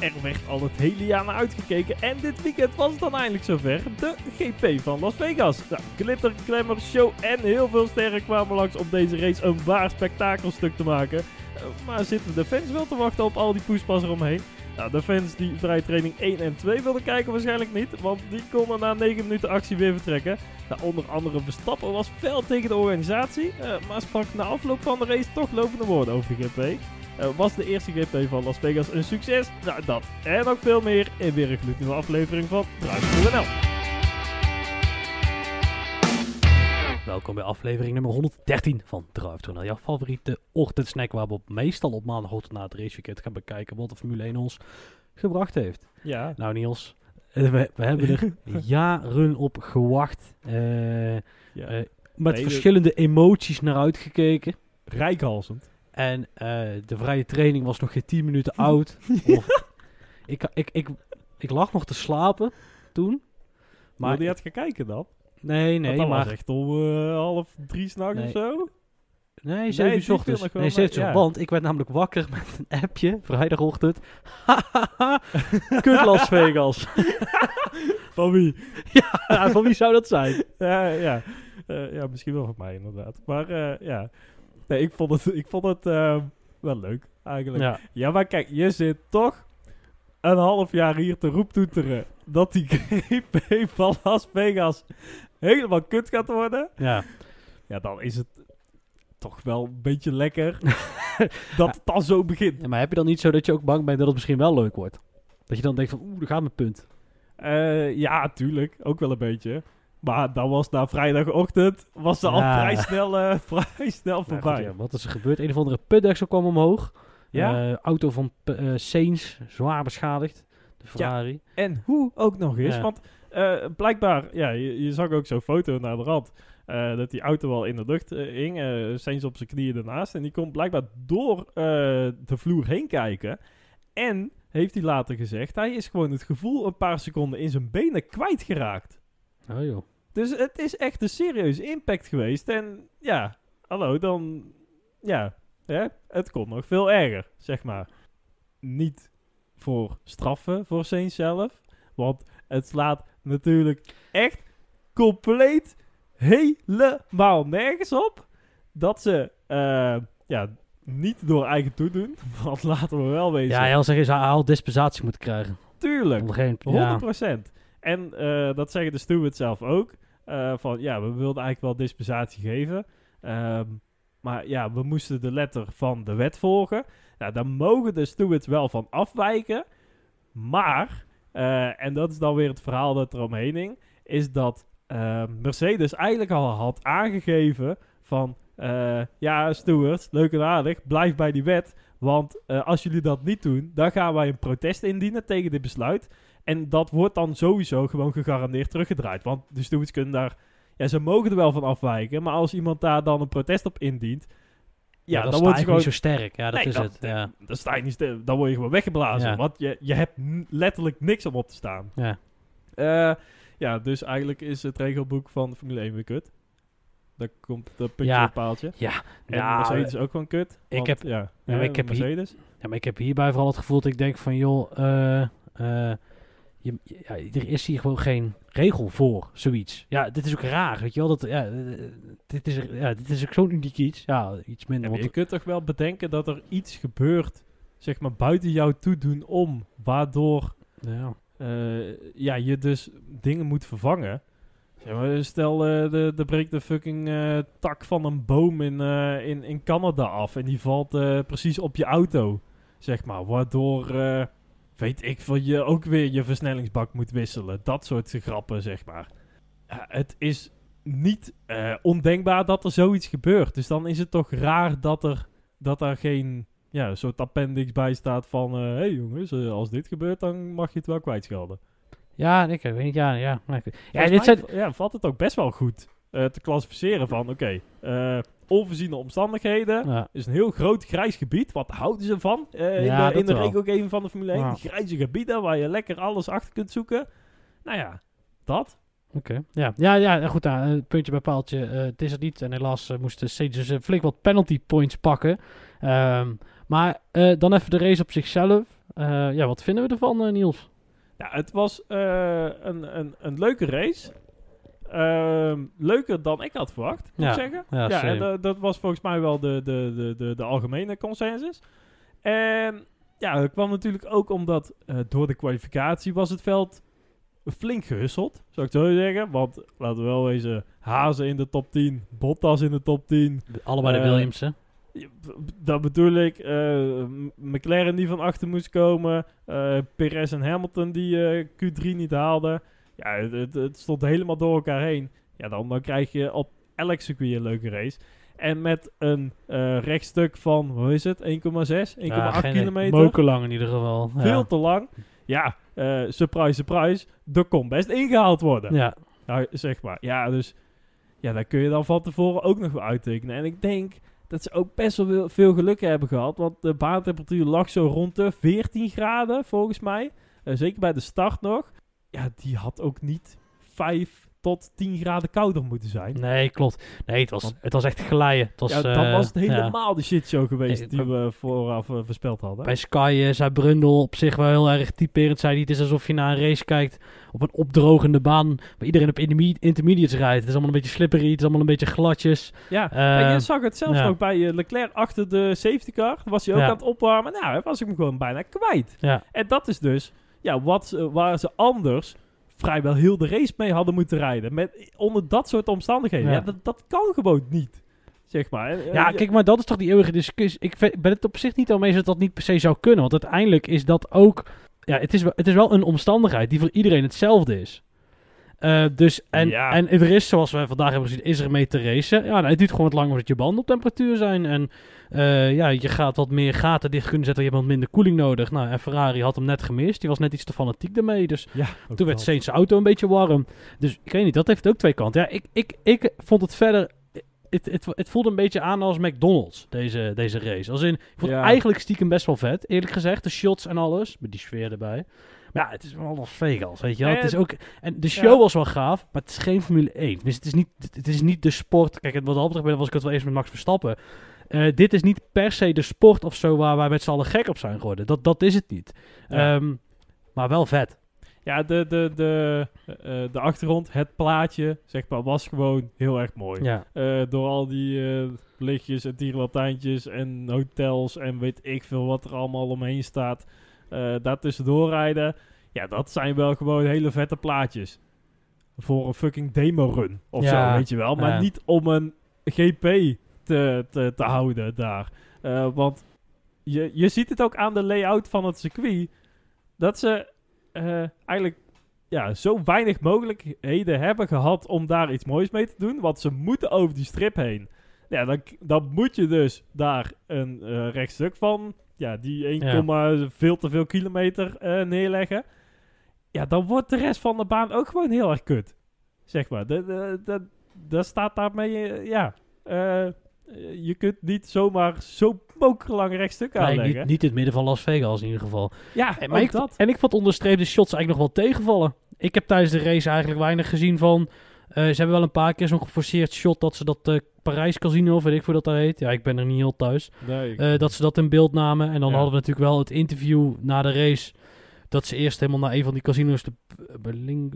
Er werd al het hele jaar naar uitgekeken en dit weekend was het dan eindelijk zover. De GP van Las Vegas. Nou, glitter, glamour, show en heel veel sterren kwamen langs om deze race een waar spektakelstuk te maken. Uh, maar zitten de fans wel te wachten op al die poespas eromheen? Nou, de fans die vrije training 1 en 2 wilden kijken waarschijnlijk niet, want die konden na 9 minuten actie weer vertrekken. Nou, onder andere Verstappen was fel tegen de organisatie, uh, maar sprak na afloop van de race toch lovende woorden over de GP. Uh, was de eerste GP van Las Vegas een succes? Nou, dat en nog veel meer in weer een gloednieuwe aflevering van Drive.nl. Welkom bij aflevering nummer 113 van Drive.nl, jouw favoriete ochtendsnack waar we op meestal op maandagochtend na het raceweekend gaan bekijken wat de Formule 1 ons gebracht heeft. Ja. Nou Niels, we, we hebben er jaren op gewacht. Uh, ja. uh, met nee, verschillende emoties naar uitgekeken. Rijkhalsend. En uh, de vrije training was nog geen 10 minuten oud. of, ik, ik, ik, ik lag nog te slapen toen. Maar het gaan kijken dan? Nee, nee. dat maar was echt om uh, half drie s'nachts nee. of zo? Nee, 7 uur ochtends. Nee, 7 uur. Ja. Want ik werd namelijk wakker met een appje, vrijdagochtend. Kut Las Vegas. van wie? Ja, van wie zou dat zijn? ja, ja. Uh, ja, misschien wel van mij inderdaad. Maar uh, ja, nee, ik vond het, ik vond het uh, wel leuk eigenlijk. Ja. ja, maar kijk, je zit toch een half jaar hier te roeptoeteren dat die GP van Las Vegas helemaal kut gaat worden. Ja. Ja, dan is het toch wel een beetje lekker dat het dan zo begint. Ja, maar heb je dan niet zo dat je ook bang bent dat het misschien wel leuk wordt? Dat je dan denkt van, oeh, daar gaat mijn punt. Uh, ja, tuurlijk. Ook wel een beetje. Maar dan was na vrijdagochtend was ze Ja. al vrij snel, uh, vrij snel Nou, voorbij. goed, ja, wat is er gebeurd? Een of andere putdeksel kwam omhoog. Ja? Eh, auto van uh, Sainz, zwaar beschadigd. De Ferrari. En hoe ook nog eens. Ja. Want blijkbaar, ja, je, je, zag ook zo'n foto naar de rand. Uh, dat die auto al in de lucht uh, hing. Uh, op zijn knieën ernaast. En die kon blijkbaar door de vloer heen kijken. En heeft hij later gezegd, hij is gewoon het gevoel een paar seconden in zijn benen kwijtgeraakt. Oh joh. Dus het is echt een serieuze impact geweest. En ja, hallo, dan... Ja, hè, het kon nog veel erger, zeg maar. Niet voor straffen voor Sainz zelf. Want het slaat natuurlijk echt compleet helemaal nergens op. Dat ze uh, ja, niet door eigen toedoen. Want laten we wel wezen. Ja, hij zeggen, hij had dispensatie moeten krijgen. Tuurlijk, Geen, 100%. Ja. En uh, dat zeggen de stewards zelf ook. Uh, van ja, we wilden eigenlijk wel dispensatie geven. Um, maar ja, we moesten de letter van de wet volgen. Nou, daar mogen de stewards wel van afwijken. Maar, uh, en dat is dan weer het verhaal dat er omheen hing, is dat Mercedes eigenlijk al had aangegeven van, ja stewards, leuk en aardig, blijf bij die wet. Want als jullie dat niet doen, dan gaan wij een protest indienen tegen dit besluit. En dat wordt dan sowieso gewoon gegarandeerd teruggedraaid. Want de stewards kunnen daar, ja ze mogen er wel van afwijken, maar als iemand daar dan een protest op indient, ja, ja, dan, dan word je gewoon niet zo sterk. Ja, dat Nee, is dat- het. Ja. dan sta je niet. Dan word je gewoon weggeblazen. Ja. Want je, je hebt letterlijk niks om op te staan. Ja. Eh, ja, dus eigenlijk is het regelboek van de Formule 1 weer kut. Daar komt het puntje Ja. op paaltje. Ja, En ja, Mercedes is ook gewoon kut. ik heb- ja, ja, ik heb hier- Mercedes. Ja, maar ik heb hierbij vooral het gevoel dat ik denk van, joh, eh, eh, je, ja, er is hier gewoon geen regel voor zoiets. Ja, dit is ook raar, weet je wel. Dat, ja, eh, dit, is, ja, dit is ook zo'n uniek iets. Ja, iets Ja, minder. maar je kunt toch wel bedenken dat er iets gebeurt, zeg maar, buiten jouw toedoen om, waardoor ja. eh, ja, je dus dingen moet vervangen. Zeg maar, stel, eh de, de breekt de fucking tak van een boom in, in, in Canada af en die valt precies op je auto, zeg maar. Waardoor, weet ik veel, je ook weer je versnellingsbak moet wisselen. Dat soort grappen, zeg maar. Ja, het is niet eh, ondenkbaar dat er zoiets gebeurt. Dus dan is het toch raar dat er, dat er geen ja, soort appendix bij staat van... Hé hey jongens, eh, als dit gebeurt, dan mag je het wel kwijtschelden. ja, ik weet niet, ja, ja. Ja, dit mij zijn... v- ja, valt het ook best wel goed eh, te klassificeren van... Oké, eh, onvoorziene omstandigheden Ja, is een heel groot grijs gebied. Wat houden ze van eh, Ja, in de, in de regelgeving van de Formule 1? Ja. Grijze gebieden waar je lekker alles achter kunt zoeken. Nou ja, dat. oké. Ja, ja, ja, goed, nou, eh, puntje bij paaltje. eh, het is er niet. En helaas uh, moesten steeds dus flink wat penalty points pakken. Ehm, maar dan even de race op zichzelf. Ja, wat vinden we ervan, Niels? Ja, het was een, een, een leuke race. Ehm, leuker dan ik had verwacht, moet Ja, ik zeggen. ja, Ja, en dat- was volgens mij wel de, de, de, de, de algemene consensus. En ja, dat kwam natuurlijk ook omdat eh, door de kwalificatie was het veld flink gehusteld, zou ik zo zeggen. Want laten we wel wezen, Hazen in de top 10, Bottas in de top 10. De- allebei de Eh, Williamsen. Dat bedoel ik. eh, McLaren die van achter moest komen. eh Perez en Hamilton die eh, Q3 niet haalden. Ja, het, het, stond helemaal door elkaar heen. Ja, dan, dan krijg je op elk circuit een leuke race. En met een eh, rechtstuk van, hoe is het? 1,6, 1,8 Ja, geen- kilometer. Mokerlang in ieder geval. Ja. Veel te lang. Ja, eh, surprise, surprise. Er kon best ingehaald worden. Ja, Nou, zeg maar. Ja, dus ja, daar kun je dan van tevoren ook nog wel uittekenen. En ik denk dat ze ook best wel veel- veel geluk hebben gehad. Want de baantemperatuur lag zo rond de 14 graden, volgens mij. Eh, zeker bij de start nog. Ja, die had ook niet 5 tot 10 graden kouder moeten zijn. nee, klopt. Nee, het was, Want- het was echt glijden. Het was, ja, dan eh, was het ja. helemaal de shitshow geweest Nee, die we vooraf eh, voorspeld hadden. Bij Sky eh, zei Brundle op zich wel heel erg typerend. Zei hij, het is alsof je naar een race kijkt op een opdrogende baan. Waar iedereen op interme- intermediates rijdt. Het is allemaal een beetje slippery. Het is allemaal een beetje gladjes. Ja, en je zag het zelfs ja. nog bij Leclerc achter de safety car. Was hij ook Ja. aan het opwarmen. Nou, was ik hem gewoon bijna kwijt. Ja, En dat is dus ja, wat ze, waar ze anders vrijwel heel de race mee hadden moeten rijden. Met, onder dat soort omstandigheden. Ja. Ja. dat, dat kan gewoon niet. Zeg maar. Ja, kijk, maar dat is toch die eeuwige discussie. Ik ben het op zich niet al mee eens dat dat niet per se zou kunnen. Want uiteindelijk is dat ook... Ja, het is, wel- het is wel een omstandigheid die voor iedereen hetzelfde is. Eh, dus, en, Ja. en er is, zoals we vandaag hebben gezien, is er mee te racen. Ja, nou, het duurt gewoon wat langer voordat je banden op temperatuur zijn. En eh, ja, je gaat wat meer gaten dicht kunnen zetten. Je hebt wat minder koeling nodig. Nou, en Ferrari had hem net gemist. Die was net iets te fanatiek daarmee. Dus ja, toen werd dat. Saints auto een beetje warm. Dus ik weet niet, dat heeft ook twee kanten. Ja, ik, ik, ik vond het verder... Het, het, het voelde een beetje aan als McDonald's, deze, deze race. Als in, ik vond het eigenlijk stiekem best wel vet, eerlijk gezegd. De shots en alles, met die sfeer erbij. Maar ja, het is wel Las Vegas, weet je wel. En- Het is ook, en de show Ja. was wel gaaf, maar het is geen Formule 1. Dus het is niet, het is niet de sport... Kijk, wat dat betreft was ik het wel eens met Max Verstappen. Eh, dit is niet per se de sport of zo waar wij met z'n allen gek op zijn geworden. Dat, dat is het niet. Ja. Ehm, maar wel vet. Ja, de, de, de, eh, eh, de achtergrond, het plaatje, zeg maar, was gewoon heel erg mooi. Ja. Door al die lichtjes en tierenlantijntjes en hotels en weet ik veel wat er allemaal omheen staat. Eh daar tussendoor rijden. Ja, dat zijn wel gewoon hele vette plaatjes. Voor een fucking demo-run of Ja, zo, weet je wel. Maar ja. niet om een GP te, te, te houden daar. Eh, want je, je ziet het ook aan de layout van het circuit. Dat ze eh, eigenlijk ja, zo weinig mogelijkheden hebben gehad om daar iets moois mee te doen. Want ze moeten over die strip heen. Ja, dan, dan moet je dus daar een eh, rechtstuk van, ja, die 1, veel te veel kilometer eh, neerleggen. Ja, dan wordt de rest van de baan ook gewoon heel erg kut. Zeg maar. De, de, de, daar staat daarmee, eh, ja, eh, je kunt niet zomaar zo lang rechtstuk Nee, aanleggen. niet, niet in het midden van Las Vegas in ieder geval. ja, En, maar ik, dat. en ik vond onderstreepte shots eigenlijk nog wel tegenvallen. Ik heb tijdens de race eigenlijk weinig gezien van... eh, ze hebben wel een paar keer zo'n geforceerd shot dat ze dat eh, Parijs Casino, of weet ik hoe dat daar heet. Ja, ik ben er niet heel thuis. Nee, ik- Eh, dat ze dat in beeld namen. En dan Ja. hadden we natuurlijk wel het interview na de race. Dat ze eerst helemaal naar een van die casino's... De, Berlin,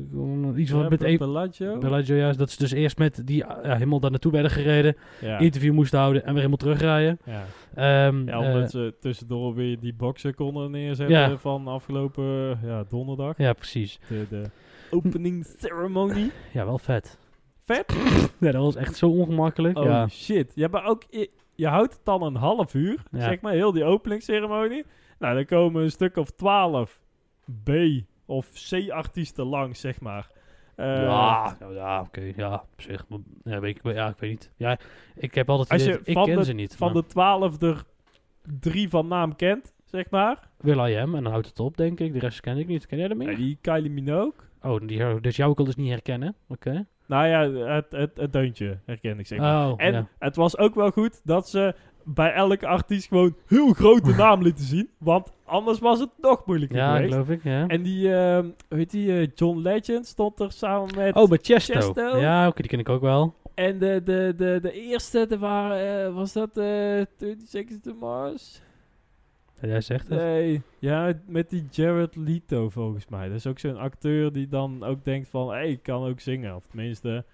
iets Ja, van met een... Bellagio? Bellagio, ja, dat ze dus eerst met die ja, helemaal daar naartoe werden gereden. Ja. Interview moesten houden en weer helemaal terugrijden. ja. Ehm, Ja, omdat ze tussendoor weer die boxen konden neerzetten van afgelopen ja, donderdag. ja, precies. De, de opening ceremony. Ja, wel vet. Vet. Ja, dat was echt zo ongemakkelijk. Oh ja. shit. Ja, maar ook, je, je houdt het dan een half uur, Ja. zeg maar, heel die openingsceremonie. Nou, dan komen een stuk of twaalf B of C-artiesten langs, zeg maar. Eh, ja, ja, oké, ja, op zich. Ja, weet ik, ja, ik weet niet. Ja, ik heb altijd idee je ik ken de- ze niet. Van maar de twaalf er drie van naam kent, zeg maar. Will.i.am en dan houdt het op, denk ik. De rest ken ik niet. Ken jij er Ja, meer? die Kylie Minogue. Oh, die, dus jou al dus niet herkennen. Oké. Nou ja, het, het, het deuntje herken ik zeg maar. Oh, En ja. het was ook wel goed dat ze bij elke artiest gewoon heel grote naam lieten zien. Want anders was het nog moeilijker Ja, geweest. geloof ik, ja. En die, ehm hoe heet die, eh, John Legend stond er samen met... Oh, met Chesto. Chesto. Ja, oké, die ken ik ook wel. En de, de, de, de eerste, de waren, eh, was dat eh 30 Seconds to Mars? Jij zegt het. Nee, ja, met die Jared Leto volgens mij. Dat is ook zo'n acteur die dan ook denkt van, hé, ik kan ook zingen. Of tenminste,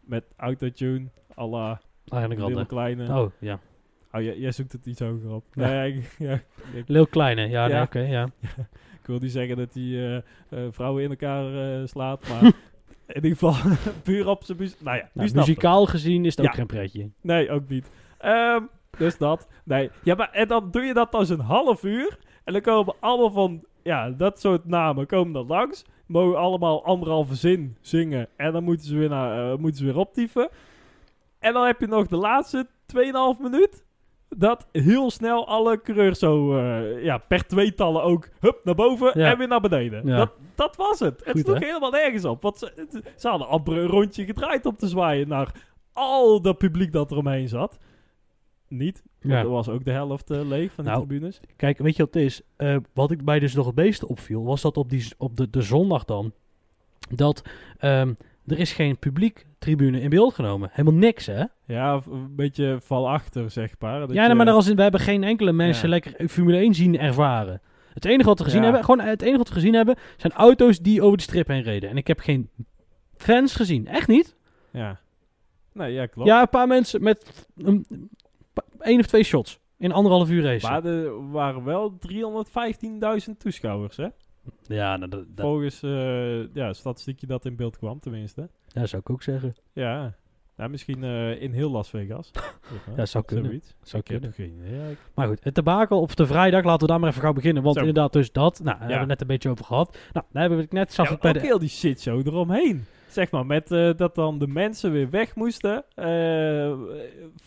met autotune, à la Lille Grande. Kleine. Oh, ja. Oh, jij, jij zoekt het iets hoger op. Ja. Nee, ik, ja, ik, Lil Kleine. Ja, nee, Ja. oké, ja. ik wil niet zeggen dat hij eh, eh, vrouwen in elkaar eh, slaat, maar in ieder geval puur op zijn muziek. Nou ja, Nou, muzikaal gezien is het ook geen pretje. Nee, ook niet. Ehm, dus dat. Nee. Ja, maar en dan doe je dat als een half uur. En dan komen allemaal van, ja, dat soort namen komen dan langs. Mogen allemaal anderhalve zin zingen. En dan moeten ze weer, naar, eh, moeten ze weer optieven. En dan heb je nog de laatste 2,5 minuut. Dat heel snel alle coureurs zo, eh, ja, per tweetallen ook, hup, naar boven Ja. en weer naar beneden. Ja. Dat, dat was het. Het sloeg helemaal nergens op. Want ze, ze hadden amper een rondje gedraaid om te zwaaien naar al dat publiek dat er omheen zat. Niet. Want Ja. er was ook de helft eh, leeg van de Nou, tribunes. Kijk, weet je wat het is? Eh, wat ik mij dus nog het meeste opviel, was dat op, die, op de, de zondag dan, dat ehm, er is geen publiek tribune in beeld genomen. Helemaal niks, hè? Ja, een beetje val achter, zeg maar. Dat ja, je- maar daar als in, we hebben geen enkele mensen Ja. lekker Formule 1 zien ervaren. Het enige wat we gezien Ja. hebben, gewoon het enige wat we gezien hebben, zijn auto's die over de strip heen reden. En ik heb geen fans gezien. Echt niet? Ja. Nee, ja, klopt. Ja, een paar mensen met een, pa- één of twee shots in anderhalf uur race. Maar er waren wel 315.000 toeschouwers, hè? ja, nou, dat, dat, Volgens eh ja, statistiekje dat in beeld kwam, tenminste. ja, zou ik ook zeggen. Ja. Ja, misschien eh, in heel Las Vegas. Ja, zou kunnen. Zoiets. Zou Ik kunnen. Ja, ik- Maar goed, het debakel op de vrijdag, laten we daar maar even gauw beginnen. Want Zo. inderdaad, dus dat. Nou, daar hebben we net een beetje over gehad. Nou, daar hebben we het net, zag Ja, ik bij ook de... heel die shitshow eromheen. Zeg maar, met eh, dat dan de mensen weer weg moesten eh,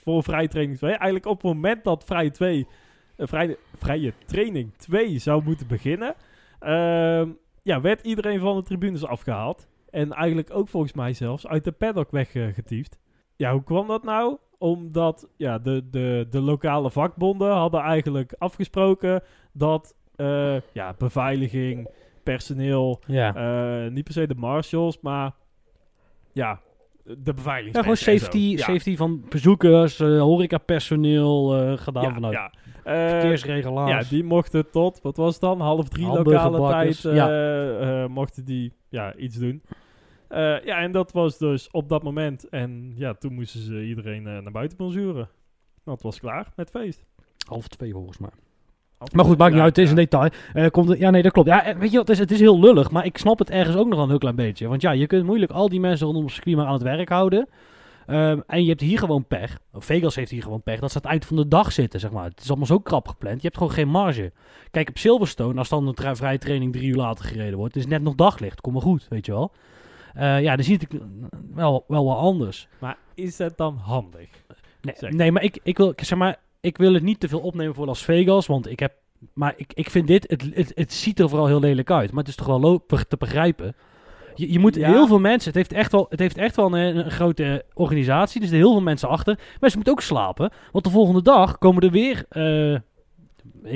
voor vrije training 2. Eigenlijk op het moment dat vrije, 2, eh, vrije, vrije training 2 zou moeten beginnen, ehm, ja, werd iedereen van de tribunes afgehaald. En eigenlijk ook volgens mij zelfs uit de paddock weggetiefd. Ja, hoe kwam dat nou? Omdat ja, de, de, de lokale vakbonden hadden eigenlijk afgesproken dat ja, beveiliging, personeel, Ja. niet per se de marshals, maar ja, de beveiliging. ja, gewoon safety, Ja. safety van bezoekers, eh horecapersoneel, eh gedaan Ja, vanuit ja. Eh, verkeersregelaars. ja, die mochten tot, wat was het dan, half drie lokale tijd, mochten die ja, iets doen. Ja, en dat was dus op dat moment. En ja, toen moesten ze iedereen naar buiten bonjuren. Dat was klaar met feest. Half twee volgens mij. Maar goed, maakt niet uit. Het is een detail. Eh, komt ja, nee, dat klopt. Ja, eh, weet je wat, het is, het is heel lullig, maar ik snap het ergens ook nog wel een heel klein beetje. Want ja, je kunt moeilijk al die mensen rondom het circuit maar aan het werk houden. Ehm, en je hebt hier gewoon pech. Vegas heeft hier gewoon pech. Dat ze aan het eind van de dag zitten, zeg maar. Het is allemaal zo krap gepland. Je hebt gewoon geen marge. Kijk, op Silverstone, als dan een tra- vrije training drie uur later gereden wordt, het is net nog daglicht. Kom maar goed, weet je wel. Eh, ja, dan ziet het wel, wel wat anders. Maar is het dan handig? Nee, Zeg. nee maar, ik, ik wil, zeg maar ik wil het niet te veel opnemen voor Las Vegas, want ik heb... Maar ik, ik vind dit, het, het, het ziet er vooral heel lelijk uit, maar het is toch wel te begrijpen. Je, je moet Ja. heel veel mensen, het heeft echt wel, het heeft echt wel een, een grote organisatie, dus er zijn heel veel mensen achter. Maar ze moeten ook slapen, want de volgende dag komen er weer eh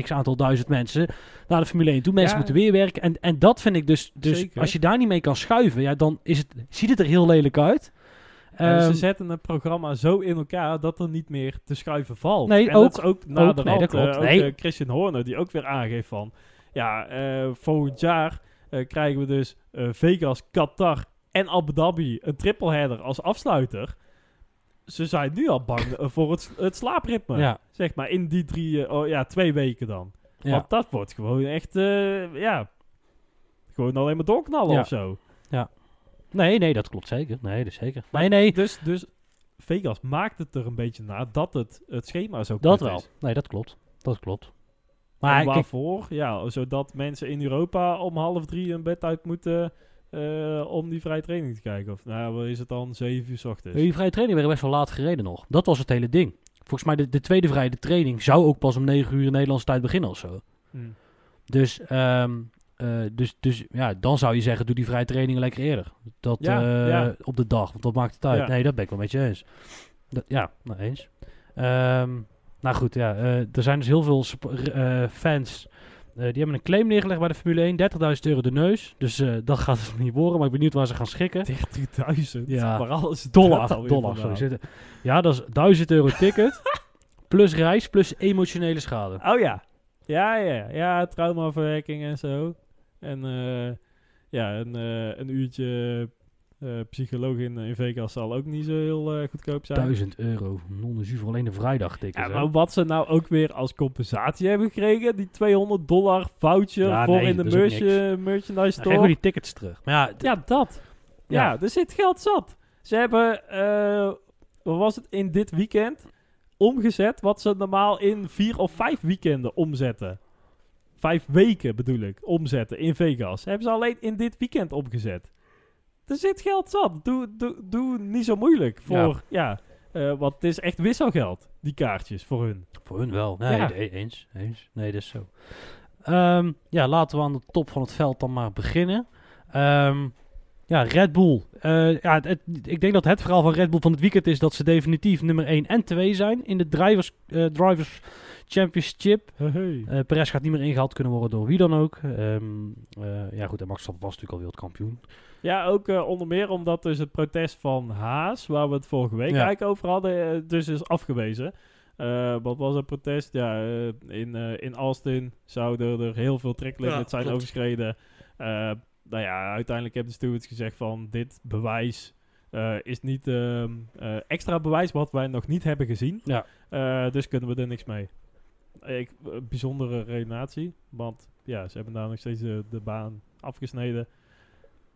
x aantal duizend mensen naar de Formule 1 toe. Mensen Ja. moeten weer werken en, en dat vind ik dus, dus Zeker. als je daar niet mee kan schuiven, ja, dan is het, ziet het er heel lelijk uit. En Ehm, ze zetten het programma zo in elkaar dat er niet meer te schuiven valt. Nee, en ook- dat is ook na ook, de nee, rand, dat klopt. eh, ook, Nee. eh, Christian Horner die ook weer aangeeft van... Ja, eh, volgend jaar krijgen we dus Vegas, Qatar en Abu Dhabi een tripleheader als afsluiter. Ze zijn nu al bang voor het, het slaapritme. ja, Zeg maar in die drie, oh, ja, twee weken dan. ja. Want dat wordt gewoon echt, ja... Gewoon alleen maar doorknallen Ja. of zo. Nee, nee, dat klopt zeker. Nee, dat is zeker. Nee, nee, Dus, dus Vegas maakt het er een beetje naar dat het, het schema zo dat wel. is. Nee, dat klopt. Dat klopt. Maar kijk, waarvoor? Ja, zodat mensen in Europa om half drie een bed uit moeten eh, om die vrije training te kijken. Of nou, wat is het dan? Zeven uur 's ochtends. die vrije training werden best wel laat gereden nog. Dat was het hele ding. Volgens mij de, de tweede vrije training zou ook pas om 9 uur Nederlandse tijd beginnen of zo. Hm. Dus, ehm, eh, dus, dus ja, dan zou je zeggen, doe die vrije training lekker eerder. Dat Ja, eh, ja. op de dag, want dat maakt het uit. Ja. Nee, dat ben ik wel met je eens. Dat, ja, nou eens. Ehm, nou goed, ja, eh, er zijn dus heel veel fans. die hebben een claim neergelegd bij de Formule 1, 30.000 euro de neus. Dus dat gaat het niet worden, maar ik ben benieuwd waar ze gaan schikken. 30.000. Ja. Maar alles Dollar, dollar, sorry. Zitten. Ja, dat is 1000 euro ticket. plus reis, plus emotionele schade. Oh ja. Ja, ja, ja, traumaverwerking en zo. En eh, ja, een, eh, een uurtje eh psycholoog in, in Vegas zal ook niet zo heel goedkoop zijn. 1000 euro. Non voor alleen de vrijdag tikken. Ja, maar wat ze nou ook weer als compensatie hebben gekregen, die 200 dollar voucher Ja, voor nee, in de merch, merchandise store. geef die tickets terug. Maar ja, Ja, dat. Ja. Ja. er zit geld zat. Ze hebben, eh, wat was het, in dit weekend omgezet wat ze normaal in vier of vijf weekenden omzetten. Vijf weken bedoel ik, omzetten in Vegas. Hebben ze alleen in dit weekend omgezet. Er zit geld zat. Doe, doe, doe niet zo moeilijk voor, ja, eh, want het is echt wisselgeld, die kaartjes voor hun. voor hun wel. Nee, Ja. e- eens, eens. Nee, dat is zo. Ehm, ja, laten we aan de top van het veld dan maar beginnen. Ehm, ja, Red Bull. Eh, ja, het, het- ik denk dat het verhaal van Red Bull van het weekend is dat ze definitief nummer 1 en 2 zijn in de Drivers, eh, drivers Championship. Hey. Eh Perez gaat niet meer ingehaald kunnen worden door wie dan ook. Ehm, eh, ja goed, en Max Verstappen was natuurlijk al wereldkampioen. Ja, ook eh, onder meer omdat dus het protest van Haas, waar we het vorige week Ja. eigenlijk over hadden, dus is afgewezen. Eh, wat was het protest? Ja, eh, in, eh, in Austin zouden er heel veel tracklimits Ja, zijn klopt. overschreden. Eh, nou ja, uiteindelijk hebben de stewards gezegd van dit bewijs eh, is niet ehm, eh, extra bewijs wat wij nog niet hebben gezien. Ja. Eh, dus kunnen we er niks mee. Ik, eh, bijzondere redenatie, want ja, ze hebben daar nog steeds de baan afgesneden.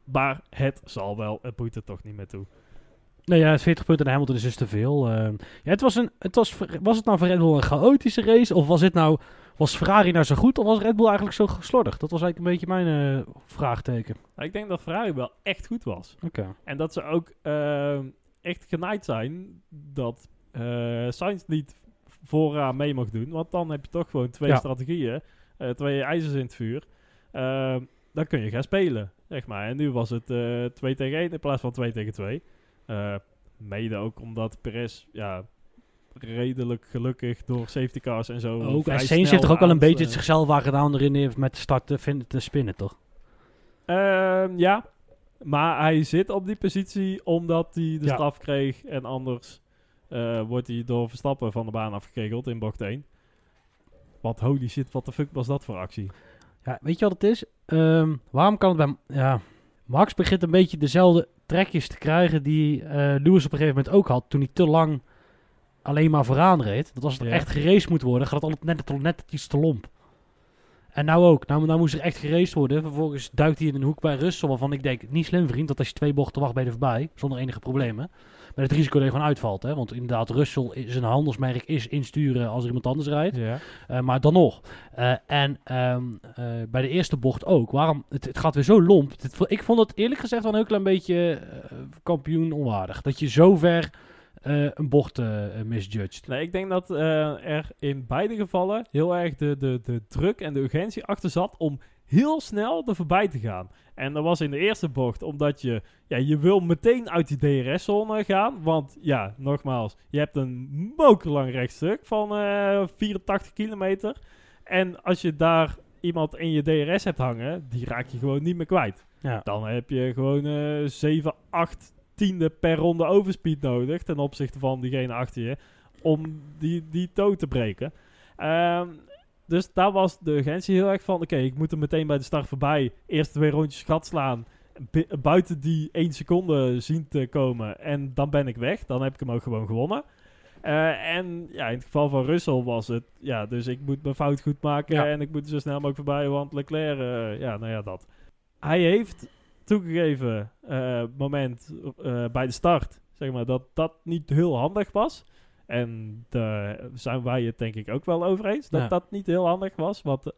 Maar het zal wel, het boeit er toch niet meer toe. Nee, ja, 40 punten naar Hamilton is dus te veel. Ehm, ja, het was, een, het was, was het nou voor Red Bull een chaotische race? Of was, het nou, was Ferrari nou zo goed? Of was Red Bull eigenlijk zo slordig? Dat was eigenlijk een beetje mijn eh, vraagteken. Maar ik denk dat Ferrari wel echt goed was. Oké. En dat ze ook ehm, echt genaaid zijn dat eh Sainz niet vooraan mee mag doen. Want dan heb je toch gewoon twee Ja. strategieën, eh, twee ijzers in het vuur. Ehm, dan kun je gaan spelen, zeg maar. En nu was het eh 2 tegen 1 in plaats van 2 tegen 2. Eh, mede ook omdat Perez, ja, redelijk gelukkig door safety cars en zo. Ook, Sainz heeft toch ook wel een beetje eh, zichzelf waar gedaan erin heeft met de start te, vinden, te spinnen, toch? Ehm, ja, maar hij zit op die positie omdat hij de Ja. straf kreeg. En anders eh, wordt hij door Verstappen van de baan afgekegeld in bocht 1. Wat holy shit, wat de fuck was dat voor actie? Ja, weet je wat het is? Ehm, waarom kan het bij... Ja, Max begint een beetje dezelfde trekjes te krijgen die eh, Lewis op een gegeven moment ook had. Toen hij te lang alleen maar vooraan reed. Dat als het Ja. echt geraced moet worden, gaat het altijd net, net iets te lomp. En nou ook. Nou, nou moest er echt geraced worden. Vervolgens duikt hij in een hoek bij Russell. Waarvan ik denk, niet slim vriend. Dat als je twee bochten wacht ben je er voorbij. Zonder enige problemen. Met het risico dat je gewoon uitvalt. Hè? Want inderdaad, Russell, is- zijn handelsmerk is insturen als er iemand anders rijdt. Ja. Eh, maar dan nog. Eh, en ehm, eh, bij de eerste bocht ook. Waarom? Het, het gaat weer zo lomp. Het- ik vond het eerlijk gezegd wel een heel klein beetje kampioen onwaardig. Dat je zo ver een bocht eh, misjudged. Nee, ik denk dat er in beide gevallen heel erg de, de, de druk en de urgentie achter zat om heel snel er voorbij te gaan. En dat was in de eerste bocht omdat je, ja, je wil meteen uit die DRS-zone gaan. Want ja, nogmaals, je hebt een mokerlang rechtstuk van eh 84 kilometer. En als je daar iemand in je DRS hebt hangen, die raak je gewoon niet meer kwijt. Ja. Dan heb je gewoon eh 7, 8 tiende per ronde overspeed nodig ten opzichte van diegene achter je om die, die toe te breken. Ehm, dus daar was de urgentie heel erg van, oké, ik moet er meteen bij de start voorbij. Eerst twee rondjes gat slaan, bu- buiten die 1 seconde zien te komen en dan ben ik weg. Dan heb ik hem ook gewoon gewonnen. Eh, en ja, in het geval van Russell was het, ja, dus ik moet mijn fout goed maken Ja. en ik moet zo snel mogelijk voorbij, want Leclerc, eh, ja, nou ja, dat. Hij heeft toegegeven eh, moment bij de start, zeg maar, dat dat niet heel handig was. En daar zijn wij het denk ik ook wel over eens, dat Ja. dat niet heel handig was. Want eh,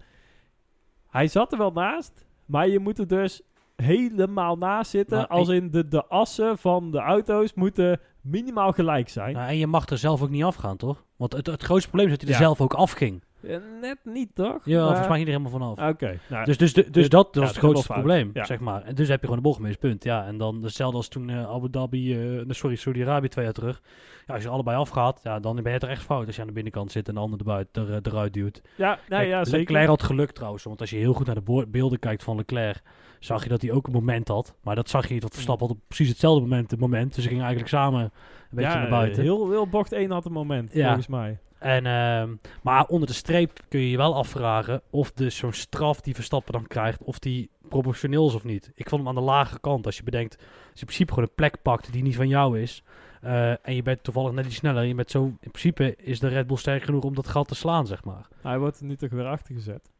hij zat er wel naast, maar je moet er dus helemaal naast zitten. Als in de, de assen van de auto's moeten minimaal gelijk zijn. Nou, en je mag er zelf ook niet afgaan, toch? Want het, het grootste probleem is dat hij er Ja. zelf ook afging. Eh, net niet, toch? Ja, Maar- volgens mij ging er helemaal vanaf. Oké, nou, Dus, dus, dus dit- dat was het grootste probleem, Ja. zeg maar. En dus heb je gewoon de bocht gemist, punt. Ja, en dan hetzelfde als toen eh, Abu Dhabi, eh, sorry, Saudi-Arabië twee jaar terug. Ja, als je allebei afgaat, ja, dan ben je er echt fout. Als je aan de binnenkant zit en de ander eruit, er, eruit duwt. Ja, nou ja, zeker. Leclerc had geluk trouwens, want als je heel goed naar de beelden kijkt van Leclerc, zag je dat hij ook een moment had. Maar dat zag je niet, want Verstappen had op precies hetzelfde moment een moment. Dus ze gingen eigenlijk samen een beetje ja, naar buiten. Heel, heel bocht 1 had een moment, Ja. volgens mij. En, ehm, maar onder de streep kun je je wel afvragen of dus zo'n straf die Verstappen dan krijgt, of die proportioneel is of niet. Ik vond hem aan de lage kant. Als je bedenkt, als je in principe gewoon een plek pakt die niet van jou is, eh, en je bent toevallig net iets sneller, je bent zo, in principe is de Red Bull sterk genoeg om dat gat te slaan, zeg maar. Hij wordt er nu toch weer achter gezet.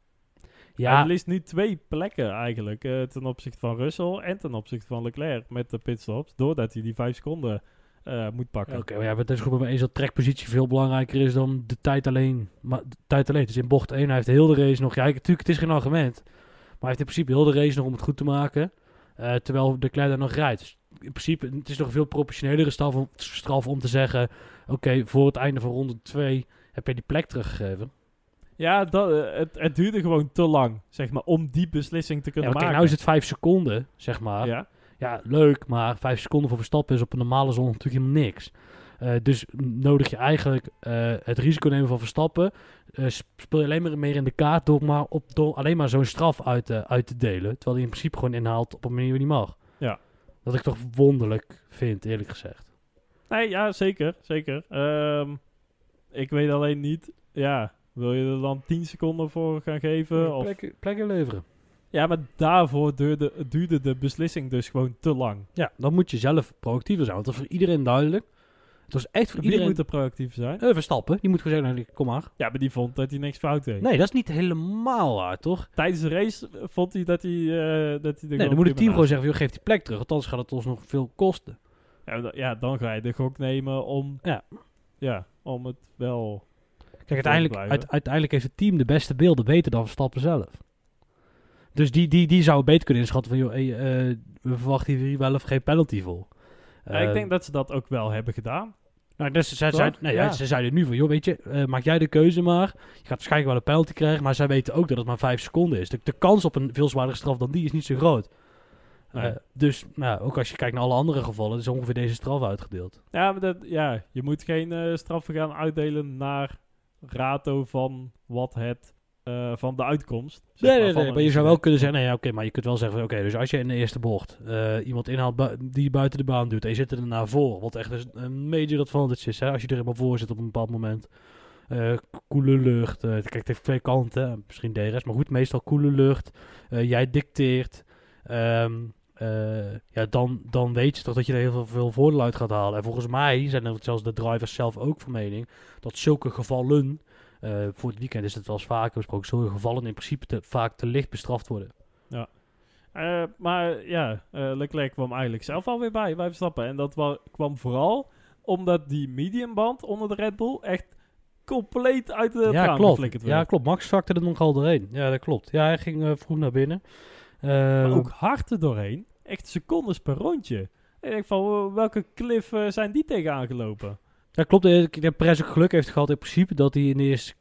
Hij Ja, verliest nu twee plekken eigenlijk, eh, ten opzichte van Russell en ten opzichte van Leclerc met de pitstops, doordat hij die vijf seconden eh, moet pakken. Oké, maar ja, het is goed met me eens dat trekpositie veel belangrijker is dan de tijd alleen. Maar de tijd alleen. Dus in bocht 1, hij heeft heel de race nog. Ja, ik- natuurlijk, het is geen argument. Maar hij heeft in principe heel de race nog om het goed te maken. terwijl de Kleider nog rijdt. Dus in principe, het is nog een veel proportionelere straf om, straf om te zeggen... Oké, voor het einde van ronde 2 heb je die plek teruggegeven. Ja, dat, eh, het, het duurde gewoon te lang, zeg maar, om die beslissing te Ja, kunnen kijk, maken. nou is het 5 seconden, zeg maar. ja. Ja, leuk, maar 5 seconden voor Verstappen is op een normale zon natuurlijk helemaal niks. Eh, dus nodig je eigenlijk eh, het risico nemen van Verstappen. speel je alleen maar meer in de kaart door, maar op, door alleen maar zo'n straf uit, te- uit te delen. Terwijl hij in principe gewoon inhaalt op een manier die mag. Ja. Dat ik toch wonderlijk vind, eerlijk gezegd. Nee, ja, zeker, zeker. Ehm, ik weet alleen niet, ja, wil je er dan 10 seconden voor gaan geven? Of... Plekken, plekken leveren. Ja, maar daarvoor duurde, duurde de beslissing dus gewoon te lang. Ja, dan moet je zelf proactiever zijn. Want dat is voor iedereen duidelijk. Het was echt voor Wie iedereen... moet er proactief zijn? Eh, Verstappen, die moet gewoon zeggen, nou, kom maar. Ja, maar die vond dat hij niks fout deed. Nee, dat is niet helemaal waar, toch? Tijdens de race vond hij dat hij, eh, dat hij Nee, dan moet het team gewoon zeggen, joh, geef die plek terug. Want anders gaat het ons nog veel kosten. Ja, ja, dan ga je de gok nemen om, Ja. ja, om het wel... Kijk, uiteindelijk, uit- uiteindelijk heeft het team de beste beelden beter dan Verstappen zelf. Dus die, die, die zou beter kunnen inschatten van, joh, hey, eh, we verwachten hier wel of geen penalty voor. Ja, ik denk dat ze dat ook wel hebben gedaan. Nou, dus zij, nee, ja. Ze zeiden nu van, joh, weet je, eh, maak jij de keuze maar. Je gaat waarschijnlijk wel een penalty krijgen, maar zij weten ook dat het maar vijf seconden is. De, de kans op een veel zwaardere straf dan die is niet zo groot. Eh, Nee. dus, nou, ook als je kijkt naar alle andere gevallen, is ongeveer deze straf uitgedeeld. Ja, maar dat, ja, je moet geen eh, straffen gaan uitdelen naar rato van wat het, eh, van de uitkomst. zeg Nee, nee, van nee, een maar je zou wel kunnen zeggen, nee, ja, oké, maar je kunt wel zeggen, oké, dus als je in de eerste bocht eh, iemand inhaalt bu- die buiten de baan duwt en je zit er naar voor, wat echt een- een major advantage is, hè, als je er helemaal voor zit op een bepaald moment. Eh, koele lucht, kijk, het heeft twee kanten, misschien DRS, maar goed, meestal koele lucht. Jij dicteert, ehm, eh, ja, dan, dan weet je toch dat je er heel veel, veel voordeel uit gaat halen. En volgens mij zijn er zelfs de drivers zelf ook van mening dat zulke gevallen, eh, voor het weekend is het wel eens vaker besproken, zulke gevallen in principe te, vaak te licht bestraft worden. Eh, maar ja, eh, Leclerc kwam eigenlijk zelf alweer bij, bij Verstappen. En dat wa- kwam vooral omdat die mediumband onder de Red Bull echt compleet uit de ja, klopt. Ja, klopt. Max zakte er nogal doorheen. Ja, dat klopt. Ja, hij ging vroeg naar binnen. Maar ook hard er doorheen. Echt secondes per rondje. En ik denk van, welke cliff zijn die tegenaan gelopen? Ja, klopt. Eh, Ik denk Perez ook geluk heeft gehad in principe dat hij in de eerste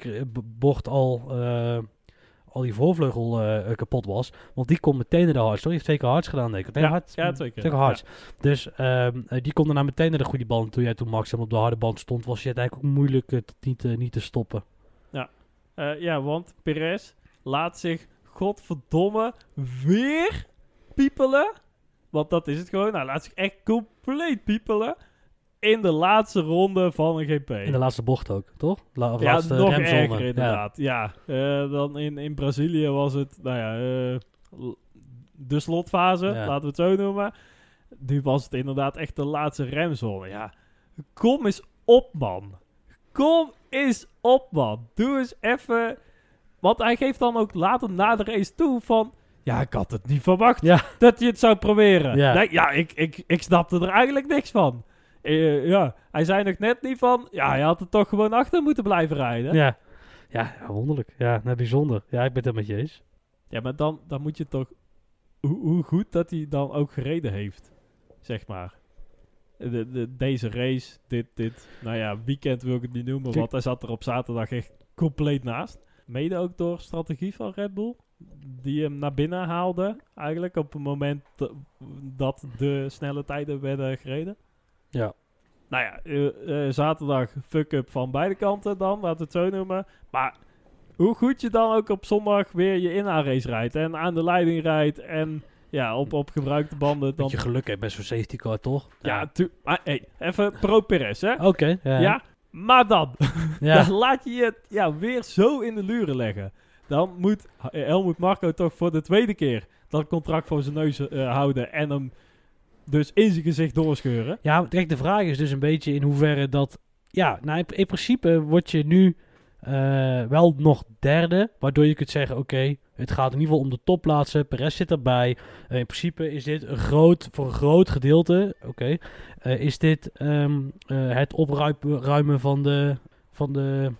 bocht al, eh, al die voorvleugel eh, kapot was. Want die komt meteen naar de hards. Toch? Die heeft twee keer hards gedaan, denk ik. Nee, Ja, hard, ja, twee keer. Twee keer hards. Dus eh, die komt daarna meteen naar de goede band. Toen jij toen Max op de harde band stond, was het eigenlijk ook moeilijk het niet, niet te stoppen. Eh, ja, want Perez laat zich godverdomme weer piepelen. Want dat is het gewoon. Hij laat zich echt compleet piepelen. In de laatste ronde van een GP. In de laatste bocht ook, toch? La ja, laatste nog remzone. erger inderdaad. Ja, Eh, dan in, in Brazilië was het, nou ja, eh, de slotfase, Ja. laten we het zo noemen. Nu was het inderdaad echt de laatste remzone. Ja, kom eens op, man. Kom eens op, man. Doe eens even... Want hij geeft dan ook later na de race toe van... Ja, ik had het niet verwacht Ja. dat je het zou proberen. Ja. Nee, ja, ik, ik, ik snapte er eigenlijk niks van. Eh, ja, hij zei nog net niet van... Ja, je had er toch gewoon achter moeten blijven rijden. Ja. Ja, wonderlijk. Ja, nou, bijzonder. Ja, ik ben het met je eens. Ja, maar dan, dan moet je toch... Hoe, hoe goed dat hij dan ook gereden heeft, zeg maar. De, de, deze race, dit, dit... Nou ja, weekend wil ik het niet noemen, want hij zat er op zaterdag echt compleet naast. Mede ook door strategie van Red Bull. Die hem naar binnen haalde, eigenlijk op het moment dat de snelle tijden werden gereden. Ja. nou ja, eh, eh, zaterdag fuck-up van beide kanten dan, laten we het zo noemen. Maar hoe goed je dan ook op zondag weer je inhaalrace rijdt en aan de leiding rijdt en ja, op, op gebruikte banden. Dan, Dat je geluk hebt met zo'n safety car, toch? ja, tu- maar hey, even pro Perez, hè? Oké. ja. Ja, maar dan, Ja. dan laat je je ja, weer zo in de luren leggen. Dan moet eh, Helmut Marco toch voor de tweede keer dat contract voor zijn neus houden en hem dus in zijn gezicht doorscheuren. Ja, kijk, de vraag is dus een beetje in hoeverre dat... Ja, nou, in, in principe word je nu eh, wel nog derde, waardoor je kunt zeggen, oké, het gaat in ieder geval om de topplaatsen, Perez zit erbij. Eh, in principe is dit een groot, voor een groot gedeelte, oké, eh, is dit ehm, eh, het opruimen van de, van de,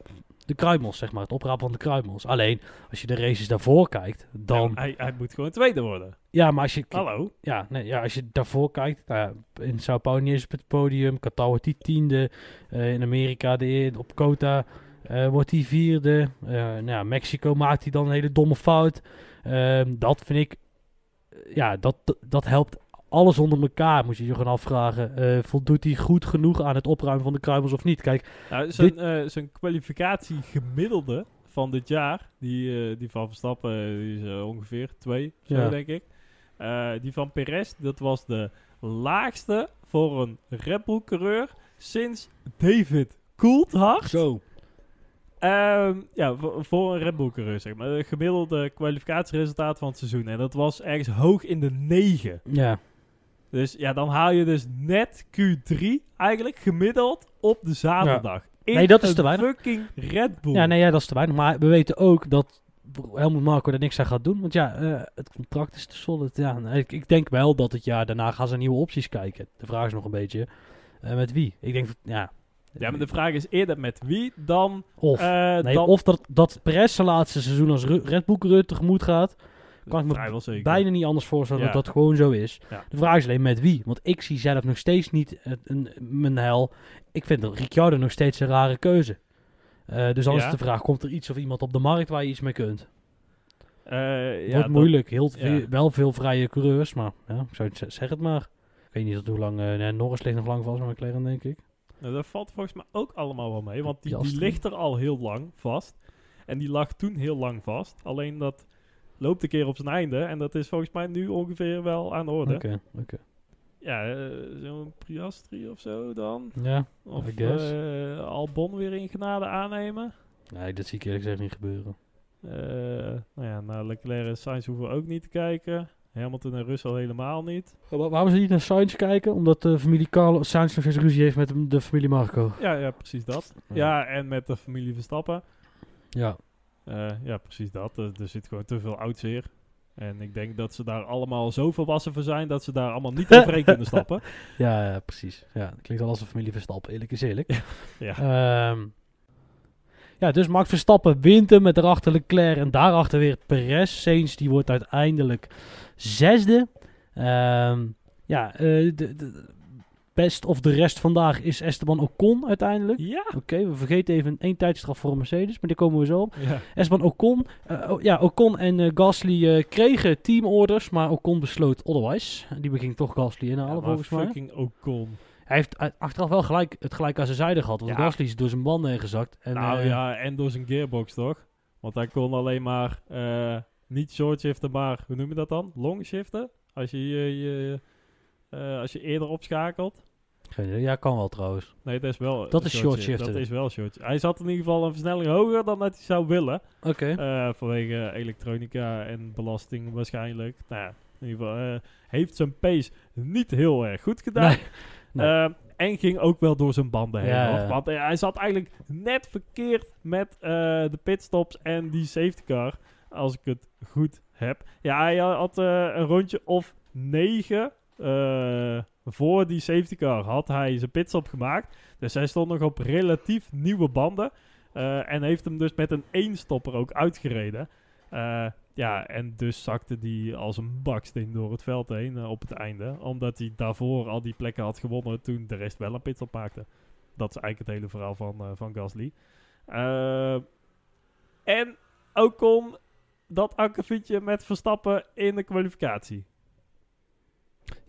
de kruimels, zeg maar, het oprapen van de kruimels. Alleen, als je de races daarvoor kijkt, dan... Ja, hij, hij moet gewoon tweede worden. Ja, maar als je... Hallo? Ja, nee, ja, als je daarvoor kijkt, nou ja, in Sao Paulo niet eens op het podium, Qatar wordt die tiende, eh, in Amerika de, e- op Kota eh, wordt hij vierde, Eh, nou ja, Mexico maakt hij dan een hele domme fout. Ehm, dat vind ik, ja, dat, dat helpt alles onder elkaar, moet je je gewoon afvragen. Eh, voldoet hij goed genoeg aan het opruimen van de kruimels of niet? Kijk, Nou, zijn, eh, zijn kwalificatie gemiddelde van dit jaar, die, eh, die van Verstappen, die is ongeveer twee, zo Ja. denk ik. Die van Perez, dat was de laagste voor een Red Bull coureur sinds David Coulthard. zo. Ehm, ja, voor, voor een Red Bull coureur, zeg maar. Het gemiddelde kwalificatieresultaat van het seizoen. En dat was ergens hoog in de 9. Ja, Dus ja, dan haal je dus net Q3 eigenlijk gemiddeld op de zaterdag. In Nee, dat is een te weinig. fucking Red Bull. ja nee, ja, dat is te weinig. Maar we weten ook dat Helmut Marco er niks aan gaat doen. Want ja, eh, het contract is te solid. Ja, ik, ik denk wel dat het jaar daarna gaan ze nieuwe opties kijken. De vraag is nog een beetje, eh, met wie? Ik denk, ja... Ja, maar de vraag is eerder met wie dan... Of, eh, nee, dan of dat, dat Perez zijn laatste seizoen als Red Bull tegemoet gaat. Kan ik me Vrijwel zeker. Bijna niet anders voorstellen Ja. dat dat gewoon zo is. Ja. De vraag is alleen met wie. Want ik zie zelf nog steeds niet het- een, mijn hel. Ik vind Ricciardo nog steeds een rare keuze. Eh, dus dan is de vraag, komt er iets of iemand op de markt waar je iets mee kunt? Ja, Wordt moeilijk. Heel veel- wel veel vrije coureurs, maar ja, ik zou zeg het maar. Ik weet niet tot hoe lang... nee, Norris ligt nog lang vast met McLaren, denk ik. Nou, dat valt volgens mij ook allemaal wel mee. Want die, die ligt er al heel lang vast. En die lag toen heel lang vast. Alleen dat loopt een keer op zijn einde. En dat is volgens mij nu ongeveer wel aan de orde. Oké, oké. Ja, eh, zo'n Priastri of zo dan. Ja, Of eh, Albon weer in genade aannemen. nee, dat zie ik eerlijk gezegd niet gebeuren. Eh, nou ja, naar Leclerc en Sainz hoeven we ook niet te kijken. Hamilton en Russell helemaal niet. Wa- Waarom ze niet naar Sainz kijken? Omdat de familie Carlo Sainz nog steeds ruzie heeft met de- de familie Marco. Ja, ja precies dat. Ja. Ja, en met de familie Verstappen. Ja. Eh, ja, precies dat. Er, er zit gewoon te veel oudseer. En ik denk dat ze daar allemaal zo volwassen voor zijn... dat ze daar allemaal niet overheen kunnen stappen. Ja, ja, precies. Ja, dat klinkt wel als een familie Verstappen, eerlijk is eerlijk. Ja. Ehm, ja, dus Max Verstappen wint hem met daarachter Leclerc en daarachter weer Perez. Sainz die wordt uiteindelijk zesde. Ehm, ja, eh, de, de best of de rest vandaag is Esteban Ocon uiteindelijk. Ja. Oké, we vergeten even één tijdstraf voor Mercedes, maar daar komen we zo op. ja. Esteban Ocon, o- ja, Ocon en eh, Gasly eh, kregen teamorders, maar Ocon besloot otherwise. Die beging toch Gasly inhalen Ja, volgens mij. fucking Ocon. Hij heeft achteraf wel gelijk, het gelijk aan zijn zijde gehad. Want Ja. Gasly is door zijn banden heen gezakt. En, nou ja, en door zijn gearbox toch? Want hij kon alleen maar niet short shiften, maar hoe noem je dat dan? Long shiften? Als je, je, je, als je eerder opschakelt. Ja, kan wel trouwens. Nee, dat is wel. Dat is short shift. Dat is wel short. Hij zat in ieder geval een versnelling hoger dan dat hij zou willen. Oké. Eh, vanwege elektronica en belasting waarschijnlijk. Nou ja, in ieder geval uh, heeft zijn pace niet heel erg goed gedaan. Eh, en ging ook wel door zijn banden heen. Want hij zat eigenlijk net verkeerd met de pitstops en die safety car. Als ik het goed heb. Ja, hij had een rondje of 9 eh, voor die safety car had hij zijn pitstop gemaakt. Dus hij stond nog op relatief nieuwe banden. Eh, en heeft hem dus met een eenstopper ook uitgereden. Eh, ja, en dus zakte die als een baksteen door het veld heen op het einde. Omdat hij daarvoor al die plekken had gewonnen toen de rest wel een pitstop maakte. Dat is eigenlijk het hele verhaal van, van Gasly. en ook kon dat akkefietje met Verstappen in de kwalificatie.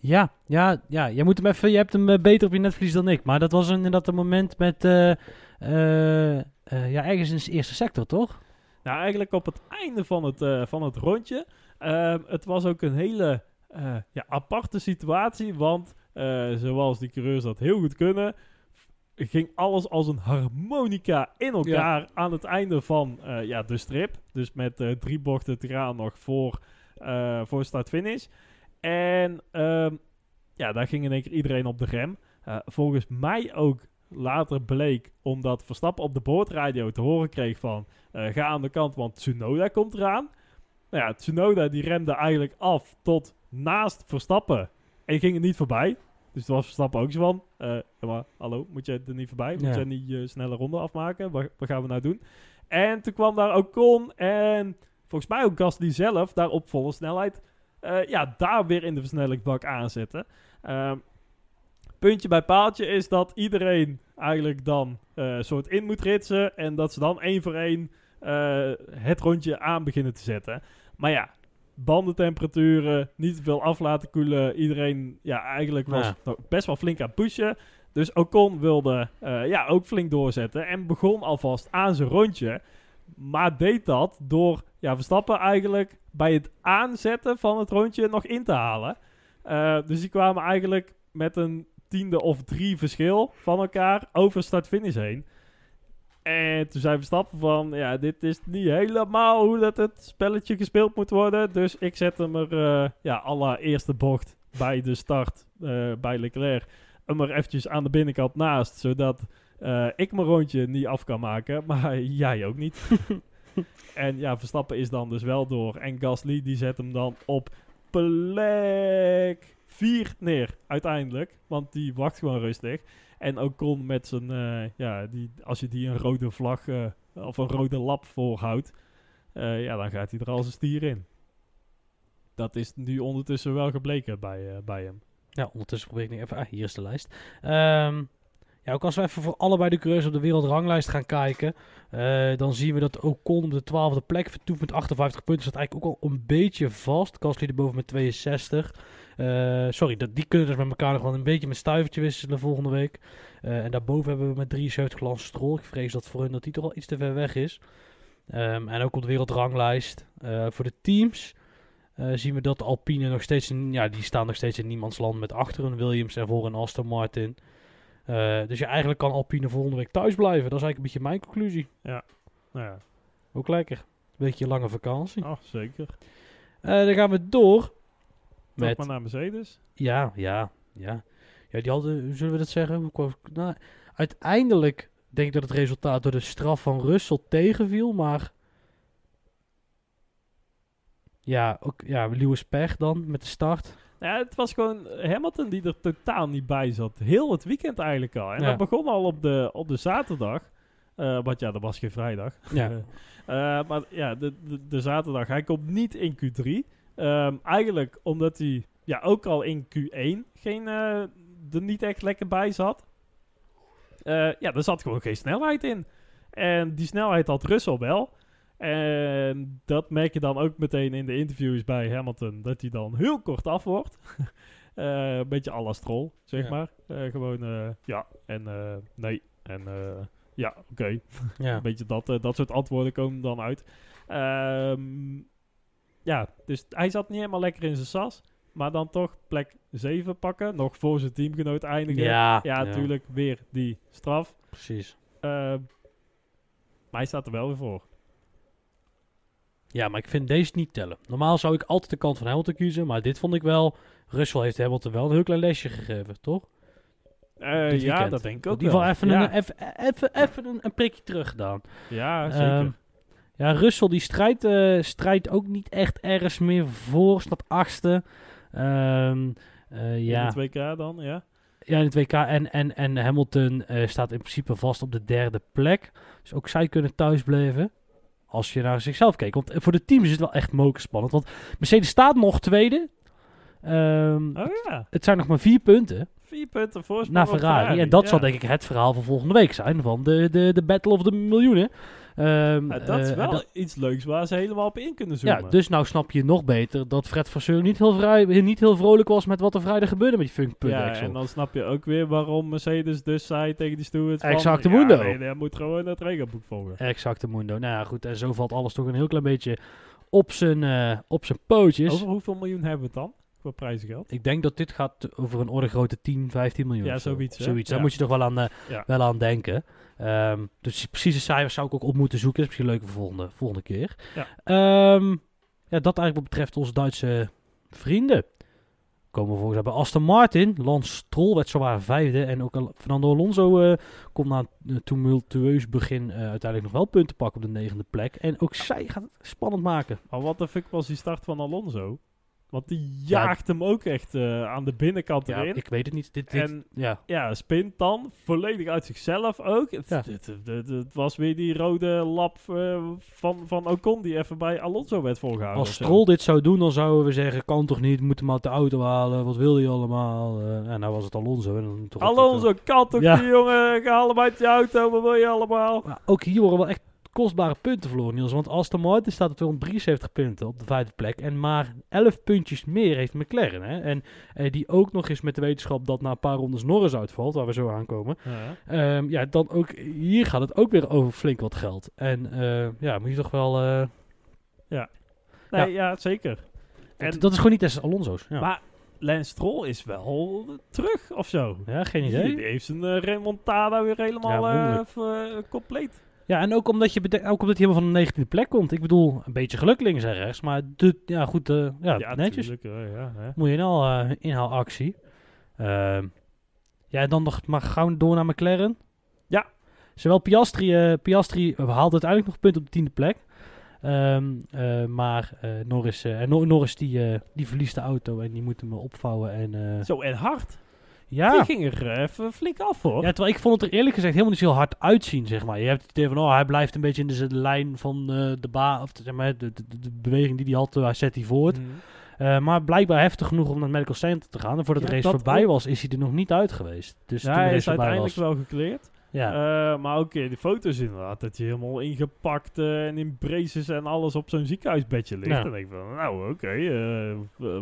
Ja, ja, ja. Je, moet hem even, je hebt hem eh, beter op je netvlies dan ik. Maar dat was inderdaad een moment met... eh, eh, ja, ergens in de eerste sector, toch? Nou, eigenlijk op het einde van het, van het rondje. Ehm, het was ook een hele ja, aparte situatie. Want zoals die coureurs dat heel goed kunnen, ging alles als een harmonica in elkaar aan het einde van ja, de strip. Dus met drie bochten te gaan nog voor, voor start-finish. En ehm, ja, daar ging in één keer iedereen op de rem. Eh, volgens mij ook later bleek, omdat Verstappen op de boordradio te horen kreeg van... eh, ga aan de kant, want Tsunoda komt eraan. Nou ja, Tsunoda die remde eigenlijk af tot naast Verstappen. En ging er niet voorbij. Dus toen was Verstappen ook zo van... eh, ja, maar hallo, moet je er niet voorbij? Moet Ja. je niet eh, snelle ronde afmaken? Wat, wat gaan we nou doen? En toen kwam daar Ocon en volgens mij ook Gasly zelf... daar op volle snelheid... eh, ja, daar weer in de versnellingsbak aanzetten. Ehm, puntje bij paaltje is dat iedereen eigenlijk dan eh, soort in moet ritsen. En dat ze dan één voor één eh, het rondje aan beginnen te zetten. Maar ja, bandentemperaturen, niet te veel af laten koelen. Iedereen, ja, eigenlijk was Ja. best wel flink aan het pushen. Dus Ocon wilde ja, ook flink doorzetten. En begon alvast aan zijn rondje. Maar deed dat door ja, Verstappen eigenlijk bij het aanzetten van het rondje nog in te halen. Eh, dus die kwamen eigenlijk met een tiende of drie verschil van elkaar over start-finish heen. En toen zei Verstappen van, ja, dit is niet helemaal hoe dat het spelletje gespeeld moet worden. Dus ik zet hem er, eh, ja, allereerste bocht bij de start eh, bij Leclerc, hem er eventjes aan de binnenkant naast, zodat ik mijn rondje niet af kan maken, maar jij ook niet. en ja, Verstappen is dan dus wel door. En Gasly die zet hem dan op plek 4 neer, uiteindelijk. Want die wacht gewoon rustig. En Ocon met zijn, eh, ja, die, als je die een rode vlag eh, of een rode lap voorhoudt, eh, ja, dan gaat hij er als een stier in. Dat is nu ondertussen wel gebleken bij, bij hem. Ja, ondertussen probeer ik nu even... Ah, hier is de lijst. Ehm, ja, ook als we even voor allebei de coureurs op de wereldranglijst gaan kijken... eh, dan zien we dat Ocon op de twaalfde plek vertoeft met 58 punten. Staat eigenlijk ook al een beetje vast. Gasly erboven met 62. Eh, sorry, dat, die kunnen dus met elkaar nog wel een beetje met stuivertje wisselen volgende week. Eh, en daarboven hebben we met 73 Lance Stroll. Ik vrees dat voor hun dat die toch al iets te ver weg is. Ehm, en ook op de wereldranglijst. voor de teams zien we dat Alpine nog steeds in, ja, die staan nog steeds in niemands land met achter een Williams en voor een Aston Martin. Eh, dus ja, eigenlijk kan Alpine volgende week thuis blijven. Dat is eigenlijk een beetje mijn conclusie. Nou ja, Ook lekker. Beetje lange vakantie. oh, zeker. Eh, dan gaan we door Met... met maar naar Mercedes. Ja, ja, ja. Ja, die hadden, hoe zullen we dat zeggen? Nou, uiteindelijk denk ik dat het resultaat door de straf van Russell tegenviel, maar... Ja, ook, ja, Lewis Pech dan met de start. Ja, het was gewoon Hamilton die er totaal niet bij zat. Heel het weekend eigenlijk al. En Ja. dat begon al op de, op de zaterdag. Eh, want ja, dat was geen vrijdag. Ja. Eh, maar ja, de, de, de zaterdag. Hij komt niet in Q3. Ehm, eigenlijk omdat hij ja, ook al in Q1 geen, eh, er niet echt lekker bij zat. Ja, er zat gewoon geen snelheid in. En die snelheid had Russell wel. En dat merk je dan ook meteen in de interviews bij Hamilton. Dat hij dan heel kort af wordt. Eh, een beetje à la Stroll, zeg Ja. maar. Eh, gewoon eh, ja en nee. En ja, oké. Ja. Een beetje dat, dat soort antwoorden komen dan uit. Ehm, ja, dus hij zat niet helemaal lekker in zijn sas. Maar dan toch plek 7 pakken. Nog voor zijn teamgenoot eindigen. Ja, ja, natuurlijk weer die straf. Precies. Ehm, maar hij staat er wel weer voor. Ja, maar ik vind deze niet tellen. Normaal zou ik altijd de kant van Hamilton kiezen, maar dit vond ik wel... Russell heeft Hamilton wel een heel klein lesje gegeven, toch? Eh, ja, dat denk ik In ook ieder geval even, ja, een, even, even, even een, een prikje terug gedaan. ja, zeker. Ehm, ja, Russell die strijdt, eh, strijdt ook niet echt ergens meer voor. Staat achtste. Ehm, eh, ja. In de 2K dan, ja. ja, in het WK. En, en, en Hamilton staat in principe vast op de derde plek. Dus ook zij kunnen thuis blijven. Als je naar zichzelf kijkt. Want voor de teams is het wel echt moken spannend. Want Mercedes staat nog tweede. Ehm, Oh ja, Het zijn nog maar vier punten. Vier punten voorsprong naar Ferrari. En dat ja. zal denk ik het verhaal van volgende week zijn. Van de, de, de Battle of the Miljoenen. Ehm, Ja, dat is eh, wel dat- iets leuks waar ze helemaal op in kunnen zoomen. ja, dus nou snap je nog beter dat Fred Vasseur niet heel, vrij, niet heel vrolijk was met wat er vrijdag gebeurde met die Funk ja, en dan snap je ook weer waarom Mercedes dus zei tegen die stewards van... Exacte ja, mundo. Nee, hij moet gewoon het regelboek volgen. Exacte mundo. Nou ja, goed. En zo valt alles toch een heel klein beetje op zijn, eh, op zijn pootjes. Over hoeveel miljoen hebben we het dan? Qua prijzengeld? Ik denk dat dit gaat over een orde grote 10, 15 miljoen. Ja, zo. zoiets, hè? Zoiets. Daar Ja. moet je toch wel aan, eh, Ja. wel aan denken. Ehm, dus precieze cijfers zou ik ook op moeten zoeken. Dat is misschien leuk voor volgende, volgende keer. Ja. Ehm, ja, dat eigenlijk wat betreft onze Duitse vrienden. Komen we volgens bij Aston Martin. Lance Stroll werd zowaar vijfde. En ook Fernando Alonso eh, komt na een eh, tumultueus begin uiteindelijk nog wel punten pakken op de negende plek. En ook zij gaat het spannend maken. Maar wat de fuck was die start van Alonso? Want die Ja. jaagt hem ook echt eh, aan de binnenkant Ja, erin. ik weet het niet. Dit, dit, en ja. ja, spint dan volledig uit zichzelf ook. Het, Ja. het, was weer die rode lap eh, van, van Ocon die even bij Alonso werd volgehouden. Als. Stroll dit zou doen, dan zouden we zeggen, kan toch niet, moet hem uit de auto halen, wat wil hij allemaal? Eh ja, nou was het Alonso. En dan toch Alonso, kan toch die jongen? Ga allemaal uit je auto, wat wil je allemaal? Maar ook hier worden wel echt kostbare punten verloren, Niels. Want Aston Martin staat op 273 punten op de vijfde plek. En maar 11 puntjes meer heeft McLaren. Hè? En eh, die ook nog eens met de wetenschap dat na een paar rondes Norris uitvalt, waar we zo aankomen. Ja. Ehm, ja, dan ook hier gaat het ook weer over flink wat geld. En eh, ja, moet je toch wel... eh, Nee, ja, zeker. dat, En- dat is gewoon niet des Alonso's. Ja, Maar Lance Stroll is wel terug of zo. ja geen idee. die heeft zijn remontada weer helemaal Ja, compleet. Ja, en ook omdat, je ook omdat hij helemaal van de 19e plek komt. Ik bedoel, een beetje geluk links en rechts. Maar de, ja, goed, eh, ja, netjes. tuurlijk, eh, ja, hè. Moet je nou eh inhaalactie. Ehm ja, en dan nog maar gauw door naar McLaren. Ja. Zowel Piastri, Piastri haalt uiteindelijk nog punten op de tiende plek. Ehm, eh, maar eh, Norris, en Nor- Norris die, die verliest de auto en die moet hem opvouwen. En, Zo, en hard. Ja. Die ging er eh, even flink af, hoor. Ja, terwijl ik vond het er eerlijk gezegd helemaal niet zo hard uitzien, zeg maar. Je hebt het idee van, oh, hij blijft een beetje in de lijn van eh, de baan, of zeg maar, de, de, de- de beweging die hij had, eh, hij zet die voort. Eh, maar blijkbaar heftig genoeg om naar het medical center te gaan. En voordat de race voorbij ook. was, is hij er nog niet uit geweest. Dus Ja, toen de hij is uiteindelijk was. wel gekleerd. Ja. Maar ook eh, die foto's inderdaad, dat je helemaal ingepakt en in braces en alles op zo'n ziekenhuisbedje ligt. Ja. En denk ik van, nou oké,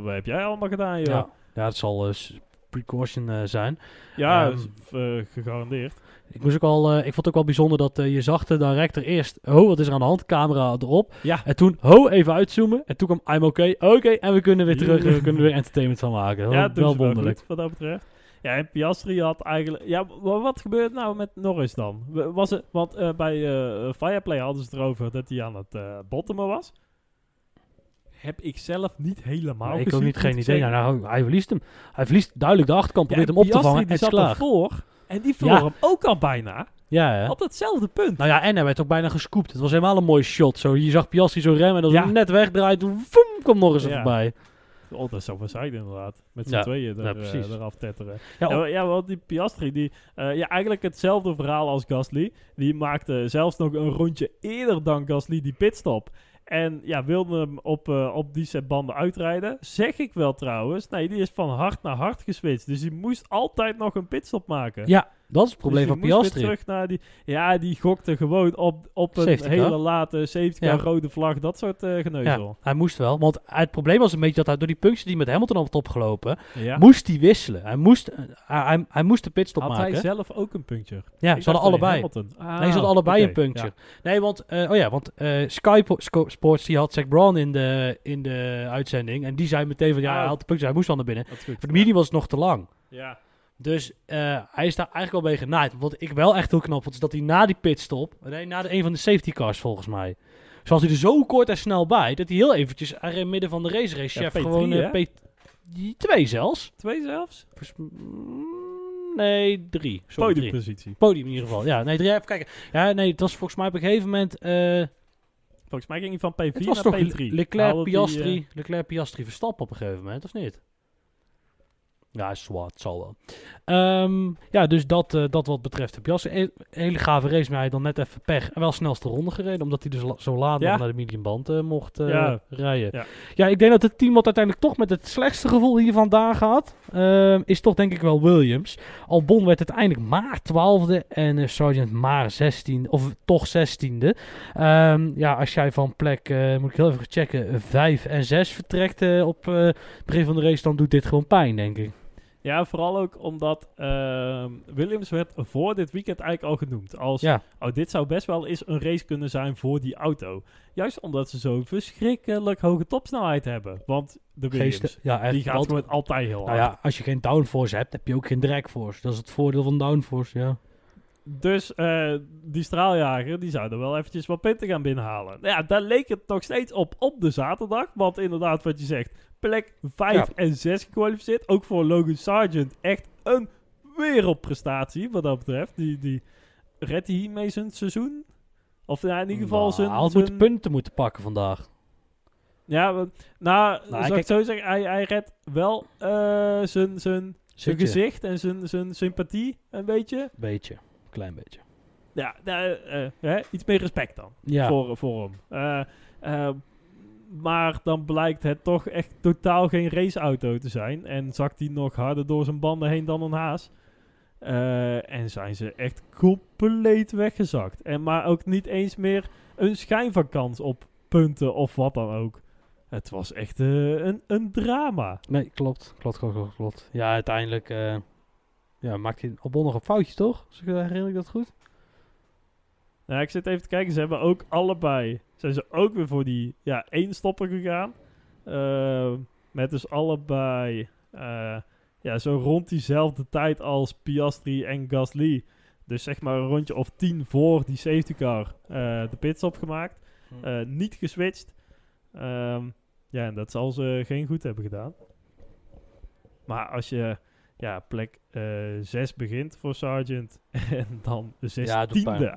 wat heb jij allemaal gedaan, joh? ja. Ja, het zal eh, s- precaution eh, zijn. ja Ehm, eh, gegarandeerd. Ik, moest ook al, eh, ik vond het ook wel bijzonder dat je zag de director eerst, oh, wat is er aan de hand? Camera erop. Ja, En toen, ho, even uitzoomen. En toen kwam, I'm okay. Oké, en we kunnen weer terug. en we kunnen er weer entertainment van maken. ja wel, dat doen wel ze wel wonderlijk. goed, wat dat betreft. Ja, en Piastri had eigenlijk... Ja, wa- wat gebeurt nou met Norris dan? Was het, want bij Fireplay hadden ze het erover dat hij aan het eh bottomen was. Heb ik zelf niet helemaal Maar ik ook niet, geen idee. Nou, nou, hij verliest hem. Hij verliest duidelijk de achterkant, Ja, probeert en hem op te vangen en die zat ervoor en die verloor Ja. hem ook al bijna. Ja, hè? Op datzelfde punt. Nou ja, en hij werd ook bijna gescoopt. Het was helemaal een mooi shot. Zo, je zag Piastri zo remmen en als Ja. hij net wegdraait, toen voem, kwam nog eens Ja. voorbij. Oh, dat is zo verzijde inderdaad. Met z'n Ja, tweeën er, ja, precies. eraf tetteren. Ja, Ja, ja, want die Piastri, die, eh, ja, eigenlijk hetzelfde verhaal als Gasly. Die maakte zelfs nog een rondje eerder dan Gasly die pitstop. En ja, wilde hem op, eh, op die set banden uitrijden. Zeg ik wel trouwens. Nee, die is van hard naar hard geswitcht. Dus die moest altijd nog een pitstop maken. ja, dat is het Dus probleem die van Piastri. terug naar die... Ja, die gokte gewoon op, op een Safety car. hele late safety car, Ja. rode vlag, dat soort eh geneuzel. Ja, hij moest wel. Want het probleem was een beetje dat hij door die punctie die met Hamilton had opgelopen, Ja. moest hij wisselen. Hij moest, eh, hij, hij, hij moest de pitstop Had maken. hij zelf ook een puncture? ja, Ik ze hadden allebei. Ah, nee, ze hadden allebei oké, een puncture. Nee, want, eh, oh ja, want Sky Sports die had Zac Brown in de, in de uitzending. En die zei meteen van, ja, hij Oh. had de puncture, hij moest al naar binnen. Voor de medium was het nog te lang. Ja. Dus eh, hij is daar eigenlijk wel mee genaaid. Wat ik wel echt heel knap vond, is dat hij na die pitstop, nee, na de, een van de safety cars volgens mij, zoals hij er zo kort en snel bij, dat hij heel eventjes er in midden van de race race Ja, chef P3, gewoon eh, P2 zelfs. Twee zelfs? Vers- mm, Nee, drie. Sorry, drie. Podiumpositie. Podium in ieder geval. Ja, nee, drie. Even kijken. Ja, nee, het was volgens mij op een gegeven moment. eh, Volgens mij ging hij van P4 het was naar toch P3. Leclerc, die, Piastri, eh, Leclerc, Piastri, Verstappen op een gegeven moment, of niet? Ja, het zal wel. Ehm, ja, dus dat, eh, dat wat betreft de Piastri. Een hele gave race, maar hij dan net even pech. En wel snelste ronde gereden, omdat hij dus la- zo laat Ja. nog naar de mediumband eh, mocht eh, Ja. rijden. Ja. Ja. ik denk dat het team wat uiteindelijk toch met het slechtste gevoel hier vandaan gaat. Ehm, is toch denk ik wel Williams. Albon werd uiteindelijk maar twaalfde en uh, Sargent maar zestiende, of toch zestiende. Um, ja, als jij van plek, uh, moet ik heel even checken, 5 en 6 vertrekt uh, op het begin van de race, dan doet dit gewoon pijn, denk ik. Ja, vooral ook omdat uh, Williams werd voor dit weekend eigenlijk al genoemd. Als, ja. oh, dit zou best wel eens een race kunnen zijn voor die auto. Juist omdat ze zo'n verschrikkelijk hoge topsnelheid hebben. Want de Williams, Geest, ja, die gaat altijd, gewoon altijd heel nou hard. ja, als je geen downforce hebt, heb je ook geen dragforce. Dat is het voordeel van downforce, ja. Dus uh, die straaljager, die zou er wel eventjes wat punten gaan binnenhalen. Nou ja, daar leek het nog steeds op op de zaterdag. Want inderdaad, wat je zegt, plek 5 Ja. en 6 gekwalificeerd. Ook voor Logan Sargent echt een wereldprestatie wat dat betreft. Die, die redt hij hiermee zijn seizoen? Of nou, in ieder geval Nou, zijn... Hij had moeten punten moeten pakken vandaag. Ja, want- nou, zou kijk- ik zo zeggen, hij, hij redt wel eh, zijn, zijn, zijn gezicht en zijn, zijn sympathie een beetje. Beetje, klein beetje. Ja, nou, hè, iets meer respect dan. Ja, voor, voor hem. Eh, eh, maar dan blijkt het toch echt totaal geen raceauto te zijn. En zakt hij nog harder door zijn banden heen dan een haas. Eh, en zijn ze echt compleet weggezakt. En maar ook niet eens meer een schijn van kans op punten of wat dan ook. Het was echt eh, een, een drama. nee, klopt, klopt, klopt, klopt. Ja, uiteindelijk eh ja, maakt hij Albon nog een foutje, toch? Eh, herinner ik dat goed? Nou, ik zit even te kijken. Ze hebben ook allebei... Zijn ze ook weer voor die ja, één stopper gegaan. Eh, met dus allebei... eh, ja, zo rond diezelfde tijd als Piastri en Gasly. Dus zeg maar een rondje of tien voor die safety car eh, de pits opgemaakt. Eh, niet geswitcht. Ehm, ja, en dat zal ze geen goed hebben gedaan. Maar als je ja, plek 6 begint voor Sargent en dan de Ja,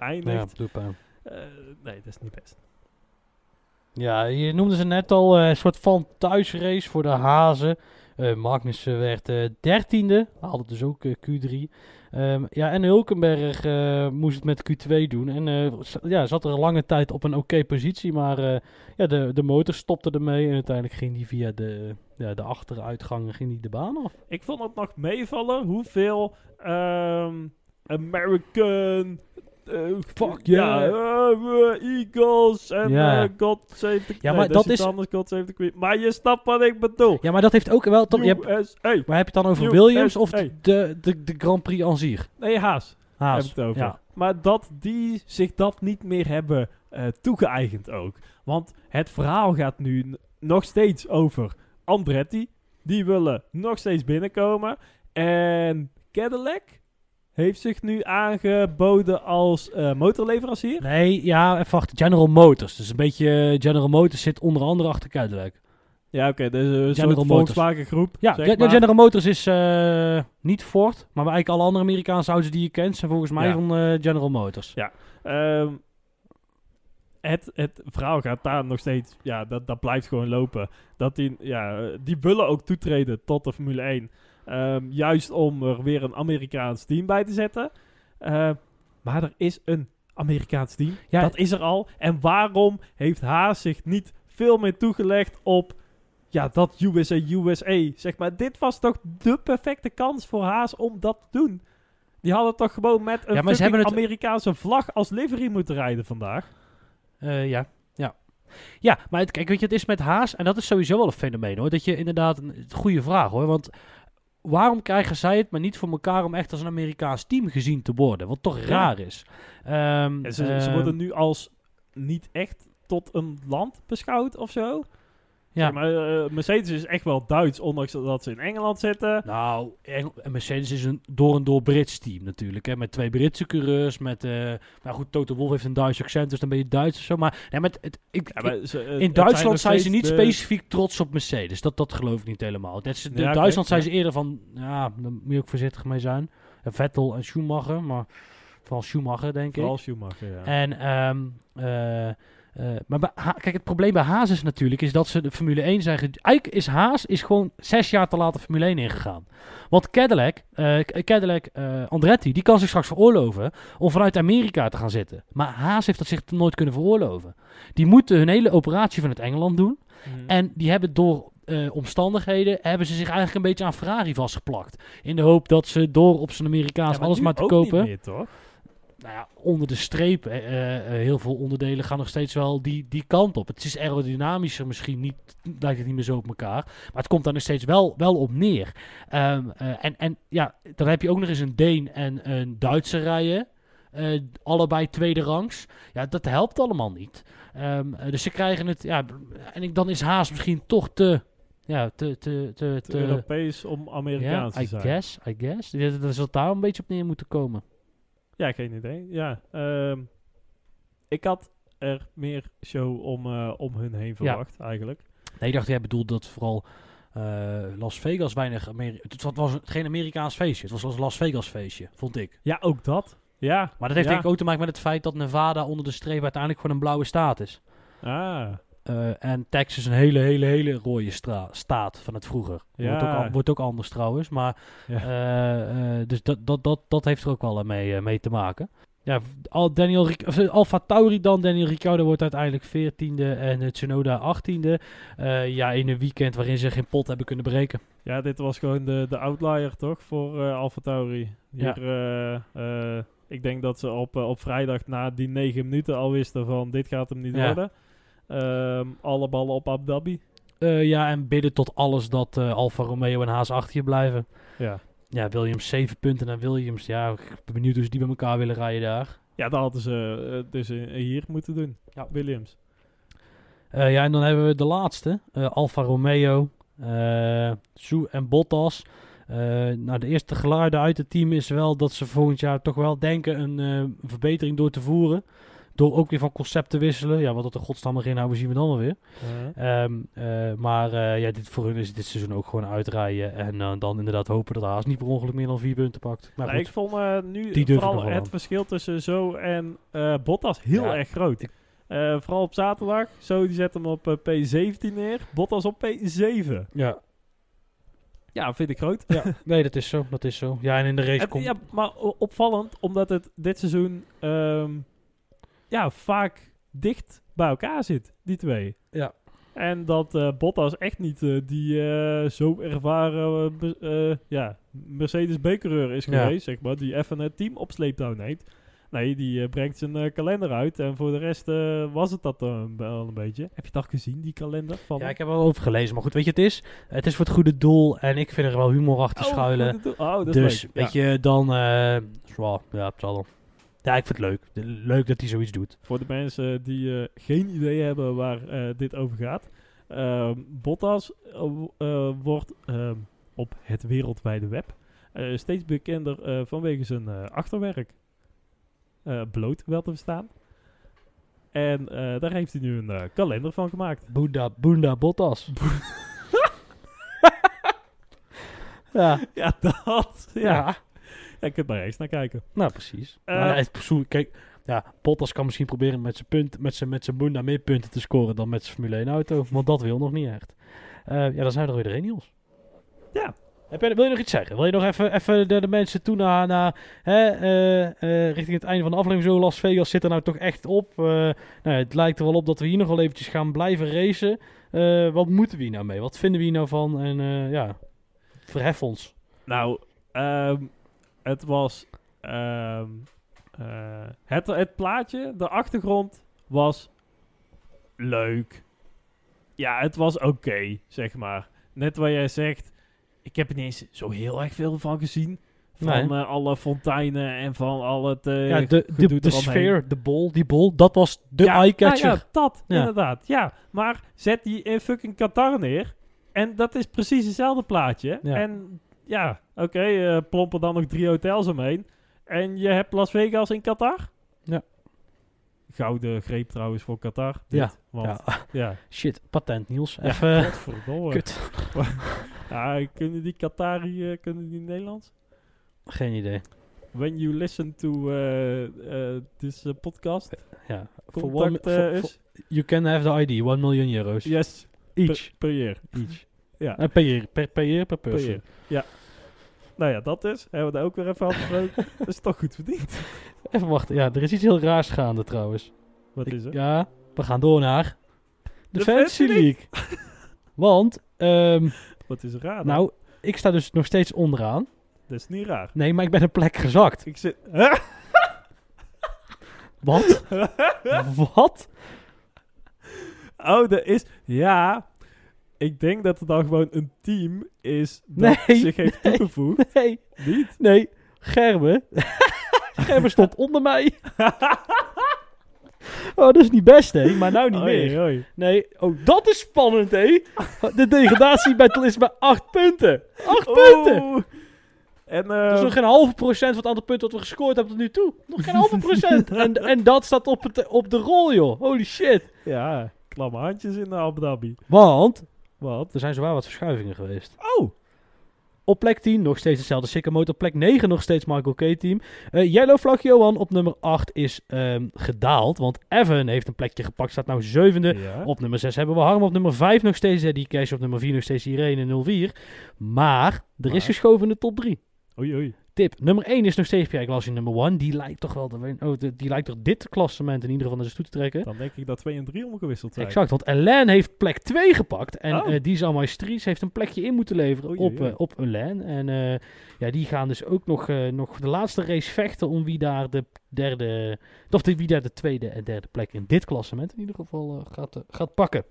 eindigt. Ja. Eh, nee, dat is niet best. Ja, je noemde ze net al eh, een soort van thuisrace voor de Hazen. Eh Magnussen werd eh, dertiende, haalde dus ook eh, Q3. Ehm, ja, en Hulkenberg moest het met Q2 doen. En ja, zat er een lange tijd op een oké positie. Maar ja, de, de motor stopte ermee. En uiteindelijk ging die via de, ja, de achteruitgang ging die de baan af. Ik vond het nog meevallen hoeveel ehm, American. Eh, Fuck ja, yeah. eh, eh, Eagles en God Save the Ja, nee, maar dat is- anders, God Save the Queen. Maar je snapt wat ik bedoel. Ja, maar dat heeft ook wel... Toch, je hebt, maar heb je het dan over USA. Williams of de, de, de, Grand Prix aan zich? Nee, Haas. Haas. heb het over. Ja. Maar dat die zich dat niet meer hebben toegeëigend ook. Want het verhaal gaat nu nog steeds over Andretti. Die willen nog steeds binnenkomen. En Cadillac heeft zich nu aangeboden als eh, motorleverancier. Nee, ja, even wachten. General Motors. Dus een beetje... eh, General Motors zit onder andere achter Cadillac. Ja, oké. dus een General soort Motors. Volkswagen groep. Ja, zeg Ge- maar. General Motors is eh, niet Ford, maar eigenlijk alle andere Amerikaanse auto's die je kent zijn volgens mij Ja. van General Motors. Ehm, het, het verhaal gaat daar nog steeds, ja, dat, dat blijft gewoon lopen. Dat die, ja, die willen ook toetreden tot de Formule 1. Ehm, juist om er weer een Amerikaans team bij te zetten. Ehm, maar er is een Amerikaans team. Ja. Dat is er al. En waarom heeft Haas zich niet veel meer toegelegd op ja, dat USA, USA? Zeg maar, dit was toch de perfecte kans voor Haas om dat te doen. Die hadden toch gewoon met een Ja, het- Amerikaanse vlag als livery moeten rijden vandaag. Eh, ja, ja. Ja, maar het, kijk, weet je, het is met Haas, en dat is sowieso wel een fenomeen hoor, dat je inderdaad, een goede vraag hoor, want waarom krijgen zij het maar niet voor elkaar om echt als een Amerikaans team gezien te worden, wat toch raar is. Ehm, ze, ze ehm, worden nu als niet echt tot een land beschouwd of zo. Ja. Zeg maar eh, Mercedes is echt wel Duits, ondanks dat ze in Engeland zitten. Nou, Engel- en Mercedes is een door en door Brits team natuurlijk. Hè, met twee Britse coureurs. Met, eh nou goed, Toto Wolff heeft een Duits accent, dus dan ben je Duits of zo. Maar, nee, met het, ik, Ja, maar ze- eh, in Duitsland zijn ze niet de- specifiek trots op Mercedes. Dat, dat geloof ik niet helemaal. Dat is, in Ja, Duitsland zijn ja. ze eerder van, ja, daar moet je ook voorzichtig mee zijn. Eh, Vettel en Schumacher, maar vooral Schumacher denk ik. Vooral Schumacher, ja. En, ehm, eh, maar bij Ha- kijk, het probleem bij Haas is natuurlijk is dat ze de Formule 1 zijn. ge- Eigenlijk is Haas is gewoon zes jaar te laat de Formule 1 ingegaan. Want Cadillac, eh, Cadillac eh, Andretti, die kan zich straks veroorloven om vanuit Amerika te gaan zitten. Maar Haas heeft dat zich nooit kunnen veroorloven. Die moeten hun hele operatie vanuit Engeland doen. Mhm. En die hebben door omstandigheden hebben ze zich eigenlijk een beetje aan Ferrari vastgeplakt. In de hoop dat ze door op zijn Amerikaans Ja, alles maar te kopen. Niet meer, toch? Nou ja, onder de streep, eh, eh, heel veel onderdelen gaan nog steeds wel die, die kant op. Het is aerodynamischer misschien niet, lijkt het niet meer zo op elkaar. Maar het komt daar nog steeds wel, wel op neer. Ehm, eh, en, en ja, dan heb je ook nog eens een Deen en een Duitser rijden. Allebei tweede rangs. Ja, dat helpt allemaal niet. Ehm, eh, dus ze krijgen het, ja, en ik, dan is Haas misschien toch te, ja, te, te, te, Te te Europees om ja, Amerikaans te I zijn. guess, I guess. Ja, Dat zal daar een beetje op neer moeten komen. Ja, geen idee. Ja, ehm, ik had er meer show om, eh, om hun heen verwacht, eigenlijk. Nee, ik dacht, jij bedoelt dat vooral eh, Las Vegas weinig... Ameri het was- was geen Amerikaans feestje. Het was een Las Vegas feestje, vond ik. Ja, ook dat. Ja. Maar dat heeft ja. denk ik ook te maken met het feit dat Nevada onder de streep uiteindelijk gewoon een blauwe staat is. Ah, Eh, en Texas een hele, hele, hele rode stra- staat van het vroeger. Ja. Wordt, ook, wordt ook anders trouwens. Maar, Ja. eh, eh, dus dat, dat, dat, dat heeft er ook wel mee, mee te maken. Ja, al Daniel, of, Alfa Tauri dan. Daniel Ricciardo wordt uiteindelijk 14e en Tsunoda 18e. Eh, ja, in een weekend waarin ze geen pot hebben kunnen breken. ja, dit was gewoon de, de outlier, toch? Voor Alfa Tauri. Ja. Hier, ik denk dat ze op, op vrijdag na die negen minuten al wisten van dit gaat hem niet Ja. worden. Ehm, alle ballen op Abu Dhabi. Eh, ja, en bidden tot alles dat eh, Alfa Romeo en Haas achter je blijven. Ja. Ja, Williams 7 punten en Williams. Ja, ik ben benieuwd hoe ze die bij elkaar willen rijden daar. Ja, dat hadden ze eh, dus hier moeten doen. Ja. Williams. Ja, en dan hebben we de laatste. Alfa Romeo, eh Su en Bottas. Nou, de eerste geluiden uit het team is wel dat ze volgend jaar toch wel denken een verbetering door te voeren. Door ook weer van concept te wisselen. Ja, wat dat de godsnaam erin houden, zien we dan wel weer. Ehm, eh, maar eh, ja, dit, voor hun is dit seizoen ook gewoon uitrijden. En eh, dan inderdaad hopen dat Haas niet per ongeluk meer dan vier punten pakt. Maar Nou, goed, ik vond nu vooral het aan. verschil tussen Zo en Bottas heel Ja, erg groot. Vooral op zaterdag. Zo die zet hem op eh, P17 neer. Bottas op P7. ja, Ja, vind ik groot. ja, nee, dat is zo. Dat is zo. Ja, en in de race En, komt... ja, maar opvallend, omdat het dit seizoen ehm, ja, vaak dicht bij elkaar zit, die twee. Ja. En dat eh, Bottas echt niet eh, die eh, zo ervaren ja, Mercedes B-coureur is Ja. geweest, zeg maar, die even het team op sleeptouw neemt. Nee, die brengt zijn eh, kalender uit en voor de rest eh, was het dat wel een beetje. Heb je dat gezien, die kalender? Van Ja, ik heb er wel over gelezen. Maar goed, weet je, het is, het is voor het goede doel. En ik vind er wel humor achter Oh, schuilen. oh, dat is dus, leuk. weet Ja. je, dan... eh, zwaar, ja, het zal. Ja, ik vind het leuk. Leuk dat hij zoiets doet. Voor de mensen die eh, geen idee hebben waar eh, dit over gaat. Ehm, Bottas eh, wordt ehm, op het wereldwijde web eh, steeds bekender eh, vanwege zijn eh, achterwerk. Eh, bloot wel te verstaan. En eh, daar heeft hij nu een eh, kalender van gemaakt. Boenda, Boenda Bottas. ja, Ja, dat. Ja. ja. Je kunt maar eens naar kijken. Nou, precies. Het- zo- kijk, ja, Bottas kan misschien proberen met zijn punt, met zijn, met zijn meer punten te scoren dan met zijn Formule 1 auto. Want dat wil nog niet echt. Eh, ja, dan zijn we er weer doorheen, Niels. Ja. Heb je, wil je nog iets zeggen? Wil je nog even, even de, de mensen toe naar, naar hè, eh, richting het einde van de aflevering zo Las Vegas zit er nou toch echt op. Nou, ja, het lijkt er wel op dat we hier nog wel eventjes gaan blijven racen. Wat moeten we hier nou mee? Wat vinden we hier nou van? En ja, verhef ons. Nou, ehm, het was. ehm, eh, het, het plaatje, de achtergrond was leuk. Ja, het was oké, zeg maar. Net wat jij zegt, ik heb er niet eens zo heel erg veel van gezien. Van Nee. eh, alle fonteinen en van al het. eh, ja, de, de, sfeer, de bol, die bol, dat was de ja, eye-catcher. nou ja, dat, Ja. inderdaad. Ja, maar zet die in fucking Qatar neer. En dat is precies hetzelfde plaatje. En ja, oké, eh, plompen dan nog drie hotels omheen. En je hebt Las Vegas in Qatar. Ja. Gouden greep trouwens voor Qatar. Ja, dit, Want, Ja, ja. shit, patent Niels. Ja, Even, godverdomme. kut. Ja, kunnen die Qatari, eh, kunnen die Nederlands? Geen idee. When you listen to eh, this podcast, Ja, for one, for- for- is... you can have the ID, 1 miljoen euro's. Yes, Each. per, per year. Each. Ja. Per year, per, per year, per Per person. year. Ja. Nou ja, dat is. Hebben we daar ook weer even afgesproken. dat is toch goed verdiend. Even wachten, ja, er is iets heel raars gaande trouwens. Wat Ik- is het? Ja, we gaan door naar de, De Fantasy League. Want, ehm, Wat is raar? dan? nou, ik sta dus nog steeds onderaan. dat is niet raar. Nee, maar ik ben een plek gezakt. Ik zit... Wat? Wat? Oh, dat is... Ja... Ik denk dat het dan gewoon een team is dat Nee, zich heeft nee. toegevoegd. Nee, Niet? nee. Gerben. Gerben stond onder mij. Oh, dat is niet best, hè? Maar nou niet Oei, meer. oei. Nee, oh, dat is spannend, hè? De degradatiebattle is maar 8 punten. 8 Oeh. punten! En, Dat is eh, nog geen halve procent van het aantal punten wat we gescoord hebben tot nu toe. Nog geen halve procent. En, en dat staat op, het, op de rol, joh. Holy shit. ja, klamme handjes in Abu Dhabi. Want Wat? er zijn zwaar wat verschuivingen geweest. Oh! Op plek 10 nog steeds hetzelfde Sickermoot. Op plek 9 nog steeds Michael K-team. Eh Yellow Flag Johan op nummer 8 is ehm, gedaald. Want Evan heeft een plekje gepakt. Staat nou zevende. Ja. Op nummer 6 hebben we Harm. Op nummer 5 nog steeds Eddie Cash. Op nummer 4 nog steeds Irene 04. Maar er Maar? is geschoven in de top 3. Oei, oei. Tip. Nummer 1 is nog steeds Pierre Glassie nummer 1. Die lijkt toch wel... De, oh, de- die lijkt toch dit klassement in ieder geval naar zich toe te trekken. Dan denk ik dat 2 en 3 omgewisseld zijn. Exact, want Alain heeft plek 2 gepakt. En Oh. eh Diesel Maestries heeft een plekje in moeten leveren op, oei. eh, op Alain. En eh, ja, die gaan dus ook nog, nog de laatste race vechten om wie daar de derde... Of de, wie daar de tweede en derde plek in dit klassement in ieder geval gaat, gaat pakken.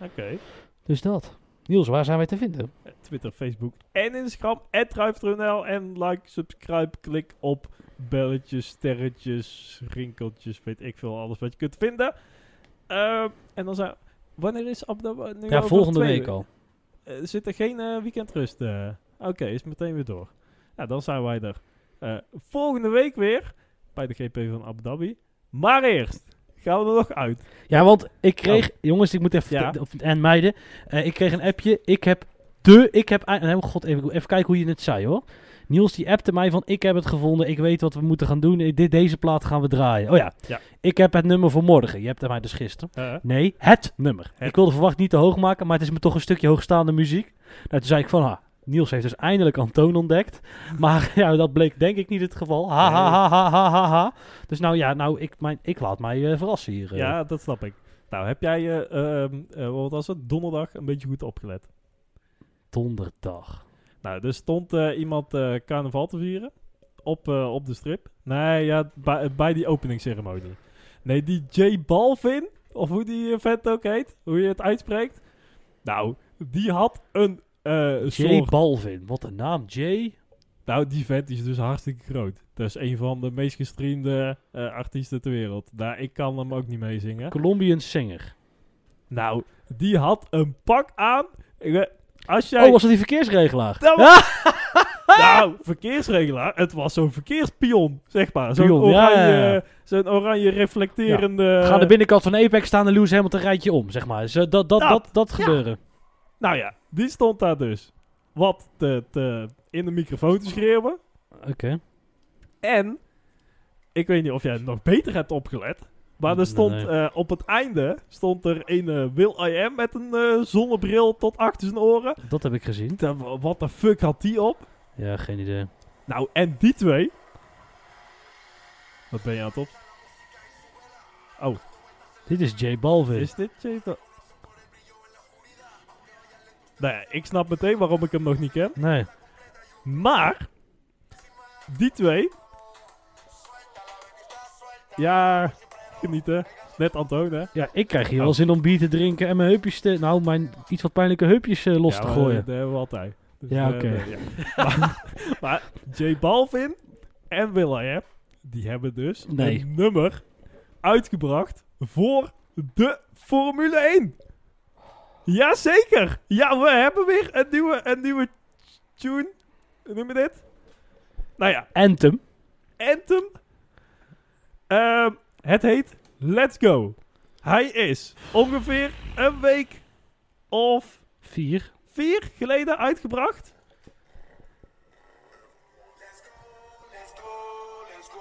Oké. Dus dat. Niels, waar zijn wij te vinden? Twitter, Facebook en Instagram. @ruif.nl En like, subscribe, klik op belletjes, sterretjes, rinkeltjes, weet ik veel. Alles wat je kunt vinden. Ehm, en dan zijn... Wanneer is? Nu Ja, volgende week al. Eh, zit er geen eh, weekendrust? eh? Oké, is meteen weer door. Ja, dan zijn wij er eh, volgende week weer bij de GP van Abu Dhabi. Maar eerst gaan we er nog uit. Ja, want ik kreeg... Jongens, ik moet even... Oh. Ja. of- En meiden. eh, ik kreeg een appje. Ik heb de... Ik heb... oh god, even, even kijken hoe je het zei, hoor. Niels die appte mij van... Ik heb het gevonden. Ik weet wat we moeten gaan doen. Dit, deze plaat gaan we draaien. Oh ja. Ja. Ik heb het nummer voor morgen. Je hebt het mij dus gisteren. Eh, Nee, het nummer. Het. Ik wilde verwacht niet te hoog maken. Maar het is me toch een stukje hoogstaande muziek. Nou, toen zei ik van... Ah, Niels heeft dus eindelijk Antoon ontdekt. Maar ja, dat bleek denk ik niet het geval. Ha, ha, ha, ha, ha, ha, ha. Dus nou ja, nou, ik, mijn, ik laat mij eh, verrassen hier. eh. ja, dat snap ik. Nou, heb jij, eh, ehm, eh, wat was het, donderdag een beetje goed opgelet? Donderdag. Nou, er stond iemand carnaval te vieren op, op de strip. Nee, ja, bij, bij die openingsceremonie. Nee, die J Balvin, of hoe die vent ook heet, hoe je het uitspreekt. Nou, die had een eh, J. Balvin. Wat een naam. J. Nou, die vent is dus hartstikke groot. Dat is een van de meest gestreamde eh, artiesten ter wereld. Nou, ik kan hem ook niet meezingen. Colombian singer. Nou, die had een pak aan. Als jij... Oh, was dat die verkeersregelaar? Dat was- nou, verkeersregelaar. Het was zo'n verkeerspion, zeg maar. Zo'n oranje, ja, ja. Zo'n oranje reflecterende... Ga de binnenkant van Apex staan en Lewis Hamilton rijdt je om, zeg maar. Zo, dat dat, Nou, dat, dat gebeuren. Nou ja, die stond daar dus wat te, te, in de microfoon te schreeuwen. Oké. En, ik weet niet of jij het nog beter hebt opgelet. Maar er stond Nee. eh, op het einde stond er een eh, Will I Am met een eh, zonnebril tot achter zijn oren. Dat heb ik gezien. Wat de fuck had die op? Ja, geen idee. Nou, en die twee. Wat ben je aan het op? Dit is J Balvin. Is dit Jada? Nou ja, ik snap meteen waarom ik hem nog niet ken. Nee. Maar, die twee. Ja, genieten. Net Antoon, hè? Ja, ik krijg hier wel zin om bier te drinken en mijn heupjes te... Nou, mijn iets wat pijnlijke heupjes eh, los ja, te gooien. Dat hebben we altijd. Dus, Ja, eh, oké. ja. maar, maar J Balvin en Will I Am, die hebben dus Nee. een nummer uitgebracht voor de Formule 1. Jazeker! Ja, we hebben weer een nieuwe, een nieuwe tune. Hoe noem je dit? Nou ja, Anthem. Anthem. Ehm, het heet Let's Go. Hij is ongeveer een week of Vier. vier geleden uitgebracht.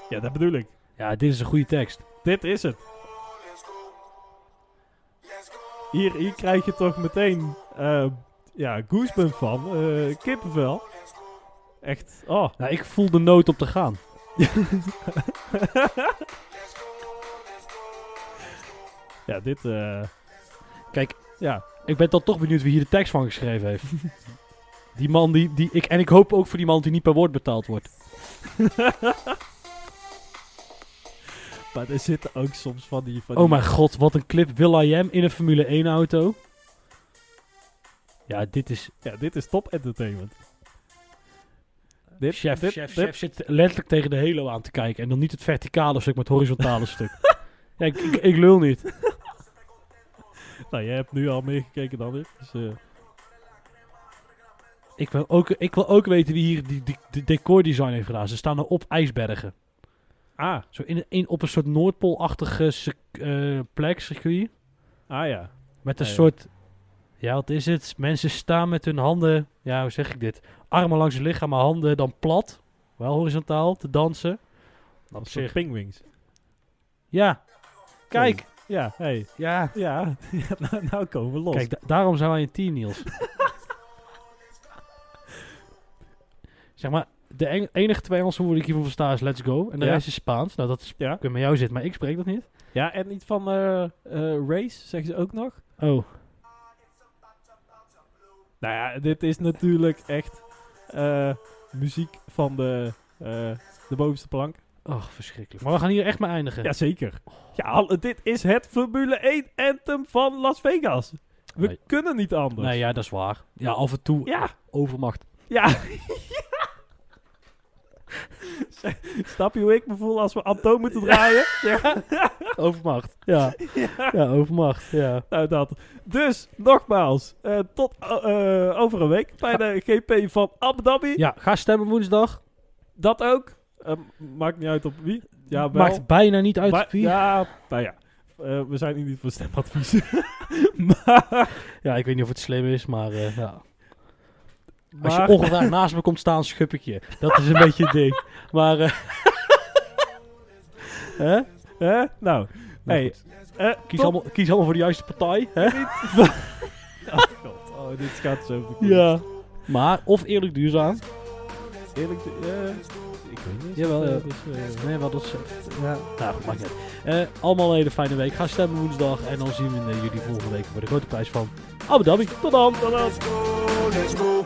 Ja, dat bedoel ik. Ja, dit is een goede tekst. Dit is het. Hier, hier krijg je toch meteen eh, ja, goosebump van. eh kippenvel. Echt, oh. Nou, ik voel de nood op te gaan. ja, dit... eh, Kijk. Ja, Ik ben dan toch benieuwd wie hier de tekst van geschreven heeft. die man die, die ik... En ik hoop ook voor die man die niet per woord betaald wordt. Maar er zitten ook soms van die... Van die Oh mijn god, wat een clip. Will I Am in een Formule 1 auto. Ja, dit is... Ja, dit is top entertainment. Chef, chef, chef zit letterlijk tegen de halo aan te kijken. En dan niet het verticale stuk, maar het horizontale stuk. Ja, ik, ik, ik lul niet. Nou, jij hebt nu al meer gekeken dan ik. Dus, eh, Ik wil ook, ik wil ook weten wie hier die, die, die decordesign heeft gedaan. Ze staan er op ijsbergen. Ah, Zo in, in, op een soort Noordpoolachtige eh, plek, circuit. ah ja. Met een ja. soort... Ja, wat is het? Mensen staan met hun handen... Ja, hoe zeg ik dit? Armen langs het lichaam, maar handen dan plat. Wel horizontaal, te dansen. Dat op zich... pingwings. Ja. Kijk. Ja, hey. Ja. Ja, ja nou, nou komen we los. Kijk, da- daarom zijn wij een team, Niels. zeg maar, de en- enige twee Engelse woorden die ik hiervan versta is let's go. En de Ja. rest is Spaans. Nou, dat is... Ja. Met jou zit, maar ik spreek dat niet. Ja, en iets van eh, eh, race, zeggen ze ook nog. Oh. Nou ja, dit is natuurlijk echt eh, muziek van de, de bovenste plank. Och, verschrikkelijk. Maar we gaan hier echt mee eindigen. Jazeker. Ja, dit is het Formule 1 anthem van Las Vegas. We Nee. kunnen niet anders. Nee, ja, dat is waar. Ja, af en toe Ja, overmacht. ja. Snap je hoe ik me voel als we Antoon moeten draaien? ja. Overmacht. Ja. ja, overmacht. Ja. Nou, dat. Dus, nogmaals, eh, tot eh, eh, over een week bij de GP van Abu Dhabi. Ja, ga stemmen woensdag. Dat ook. Eh, maakt niet uit op wie. Ja, wel. Maakt bijna niet uit Maar- wie. Ja. Ja, nou ja. We zijn hier niet voor stemadvies. maar, ik weet niet of het slim is, maar ja. Als je ongevraagd naast me komt staan, schub ik je. Dat is een beetje het ding. Maar, eh hè? Hè? Nou, Nou, hey, goed. eh, kies, allemaal, kies allemaal voor de juiste partij. Hè? Oh god, oh, dit gaat zo verkeerd. Ja. Maar, of eerlijk duurzaam. Eerlijk, eh, ik weet niet. Jawel, ja. dus, eh, Nee, wat dat is. Ja. Nou, goed, maakt niet uit. Eh, allemaal een hele fijne week. Ga stemmen woensdag. En dan zien we jullie volgende week voor de grote prijs van Abu Dhabi. Tot dan. Tot dan. Let's go.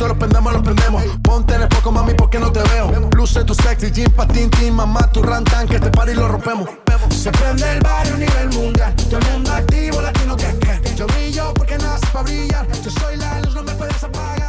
esto lo prendemos, lo prendemos. Ponte en el poco, mami, porque no te veo. Luce tu sexy, jean, patín, team, mamá, tu rantan, que este y lo rompemos. Se prende el barrio a nivel mundial. Todo mundo activo, latino que que. Yo brillo porque nace para brillar. Yo soy la luz, no me puedes apagar.